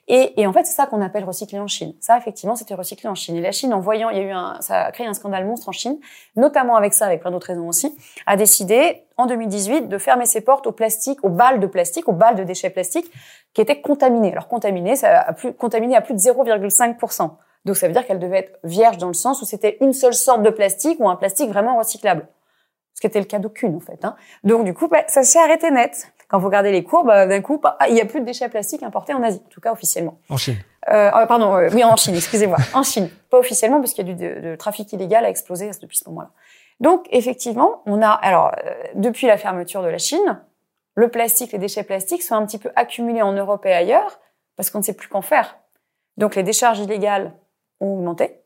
B: Et, et en fait, c'est ça qu'on appelle recycler en Chine. Ça, effectivement, c'était recyclé en Chine. Et la Chine, en voyant, il y a eu un, ça a créé un scandale monstre en Chine, notamment avec ça, avec plein d'autres raisons aussi, a décidé en 2018 de fermer ses portes au plastique, aux balles de plastique, aux balles de déchets plastiques qui étaient contaminées. Alors contaminées, ça a plus, contaminé à plus de 0,5%. Donc ça veut dire qu'elle devait être vierge dans le sens où c'était une seule sorte de plastique ou un plastique vraiment recyclable. Ce qui était le cas d'aucune en fait. Hein. Donc du coup, bah, ça s'est arrêté net. Quand vous regardez les courbes, euh, d'un coup, ah, il n'y a plus de déchets plastiques importés en Asie, en tout cas officiellement.
A: En Chine.
B: Euh, oh, pardon, euh, oui, en Chine, excusez-moi. En Chine, pas officiellement, parce qu'il y a du de, trafic illégal a explosé depuis ce moment-là. Donc, effectivement, on a, alors, euh, depuis la fermeture de la Chine, le plastique, les déchets plastiques sont un petit peu accumulés en Europe et ailleurs, parce qu'on ne sait plus qu'en faire. Donc, les décharges illégales ont augmenté.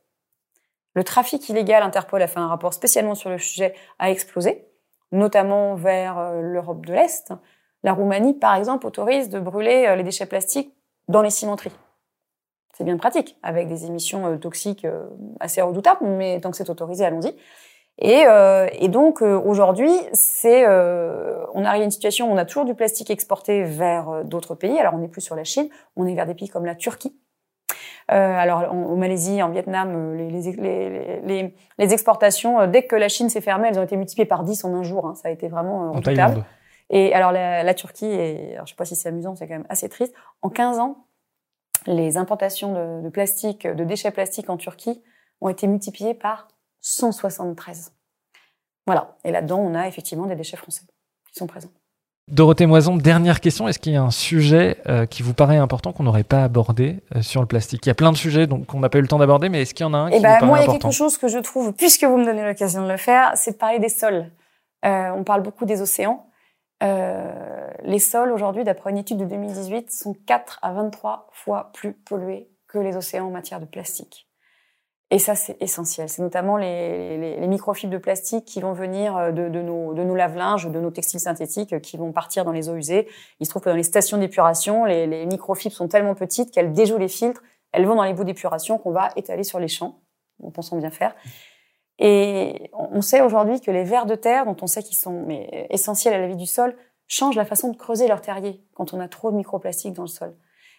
B: Le trafic illégal, Interpol a fait un rapport spécialement sur le sujet, a explosé, notamment vers l'Europe de l'Est. La Roumanie, par exemple, autorise de brûler euh, les déchets plastiques dans les cimenteries. C'est bien pratique, avec des émissions euh, toxiques euh, assez redoutables, mais tant que c'est autorisé, allons-y. Et, et, donc aujourd'hui, c'est, on arrive à une situation où on a toujours du plastique exporté vers d'autres pays. Alors on n'est plus sur la Chine, on est vers des pays comme la Turquie. alors en, Malaisie, en Vietnam, les, les, les, les, exportations, dès que la Chine s'est fermée, elles ont été multipliées par 10 en un jour. Hein. Ça a été vraiment redoutable. Et alors la, la Turquie, et alors, je sais pas si c'est amusant, c'est quand même assez triste. En 15 ans, les importations de, de, plastique, de déchets plastiques en Turquie ont été multipliées par 173. Voilà. Et là-dedans, on a effectivement des déchets français qui sont présents.
A: Dorothée Moison, dernière question. Est-ce qu'il y a un sujet euh, qui vous paraît important qu'on n'aurait pas abordé euh, sur le plastique? Il y a plein de sujets donc qu'on n'a pas eu le temps d'aborder, mais est-ce qu'il y en a un qui
B: ben,
A: vous paraît
B: Moi, il y a
A: important?
B: quelque chose que je trouve, puisque vous me donnez l'occasion de le faire, c'est de parler des sols. Euh, on parle beaucoup des océans. Euh, les sols, aujourd'hui, d'après une étude de 2018, sont 4 à 23 fois plus pollués que les océans en matière de plastique. Et ça, c'est essentiel. C'est notamment les, microfibres de plastique qui vont venir euh, de, nos, lave-linges, de nos textiles synthétiques, euh, qui vont partir dans les eaux usées. Il se trouve que dans les stations d'épuration, les, les microfibres sont tellement petites qu'elles déjouent les filtres. Elles vont dans les bouts d'épuration qu'on va étaler sur les champs, en pensant bien faire. Et on sait aujourd'hui que les vers de terre, dont on sait qu'ils sont mais, essentiels à la vie du sol, changent la façon de creuser leur terrier quand on a trop de microplastiques dans le sol.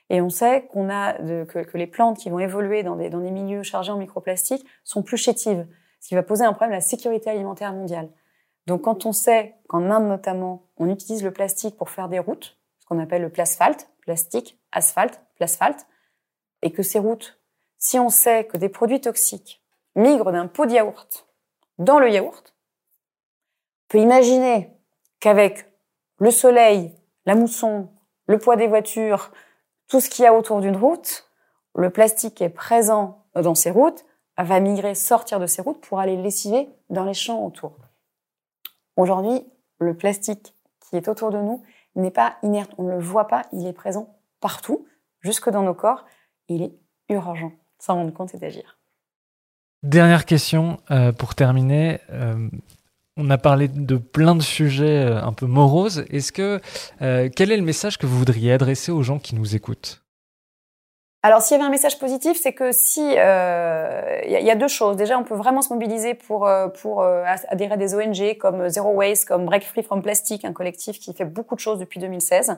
B: Et on sait qu'on a de, que, que, les plantes qui vont évoluer dans des, dans des milieux chargés en microplastiques sont plus chétives, ce qui va poser un problème à la sécurité alimentaire mondiale. Donc quand on sait qu'en Inde notamment, on utilise le plastique pour faire des routes, ce qu'on appelle le plasphalte, plastique, asphalte, plasphalte, et que ces routes, si on sait que des produits toxiques migrent d'un pot de yaourt dans le yaourt, peut imaginer qu'avec le soleil, la mousson, le poids des voitures, tout ce qu'il y a autour d'une route, le plastique est présent dans ces routes va migrer, sortir de ces routes pour aller lessiver dans les champs autour. Aujourd'hui, le plastique qui est autour de nous n'est pas inerte, on ne le voit pas, il est présent partout, jusque dans nos corps. Il est urgent, s'en rendre compte et d'agir.
A: Dernière question euh, pour terminer. Euh, on a parlé de plein de sujets euh, un peu moroses. Est-ce que quel est le message que vous voudriez adresser aux gens qui nous écoutent?
B: Alors, s'il y avait un message positif, c'est que si il y, a deux choses. Déjà, on peut vraiment se mobiliser pour pour adhérer à des ONG comme Zero Waste, comme Break Free from Plastic, un collectif qui fait beaucoup de choses depuis 2016.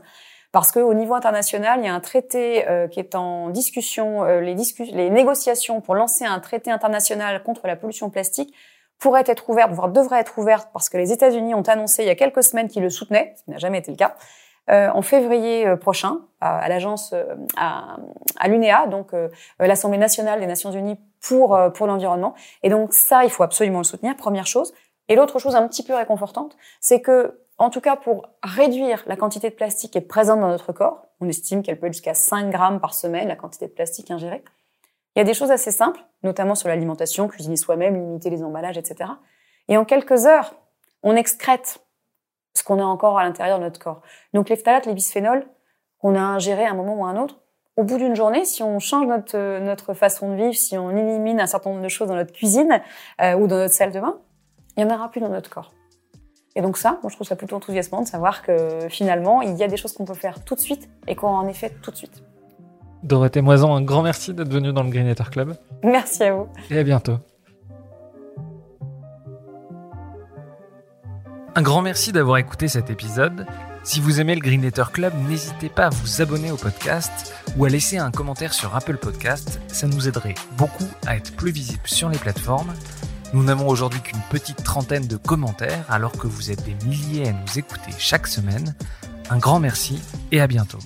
B: Parce qu'au niveau international, il y a un traité euh, qui est en discussion, euh, les, discuss les négociations pour lancer un traité international contre la pollution plastique pourrait être ouverte, voire devrait être ouverte, parce que les États-Unis ont annoncé il y a quelques semaines qu'ils le soutenaient, ce qui n'a jamais été le cas, euh, en février euh, prochain, à, à l'agence, euh, à, à l'UNEA, donc euh, l'Assemblée nationale des Nations Unies pour pour l'environnement. Et donc ça, il faut absolument le soutenir. Première chose. Et l'autre chose un petit peu réconfortante, c'est que, en tout cas, pour réduire la quantité de plastique qui est présente dans notre corps, on estime qu'elle peut être jusqu'à 5 grammes par semaine, la quantité de plastique ingérée. Il y a des choses assez simples, notamment sur l'alimentation, cuisiner soi-même, limiter les emballages, etc. Et en quelques heures, on excrète ce qu'on a encore à l'intérieur de notre corps. Donc les phtalates, les bisphénols, qu'on a ingérés à un moment ou à un autre, au bout d'une journée, si on change notre, notre façon de vivre, si on élimine un certain nombre de choses dans notre cuisine euh, ou dans notre salle de bain, il n'y en aura plus dans notre corps. Et donc ça, moi je trouve ça plutôt enthousiasmant de savoir que finalement, il y a des choses qu'on peut faire tout de suite et qu'on en effet tout de suite.
A: Dorothée Moison, un grand merci d'être venue dans le Greenetter Club.
B: Merci à vous.
A: Et à bientôt. Un grand merci d'avoir écouté cet épisode. Si vous aimez le Greenetter Club, n'hésitez pas à vous abonner au podcast ou à laisser un commentaire sur Apple Podcast. Ça nous aiderait beaucoup à être plus visible sur les plateformes. Nous n'avons aujourd'hui qu'une petite trentaine de commentaires alors que vous êtes des milliers à nous écouter chaque semaine. Un grand merci et à bientôt.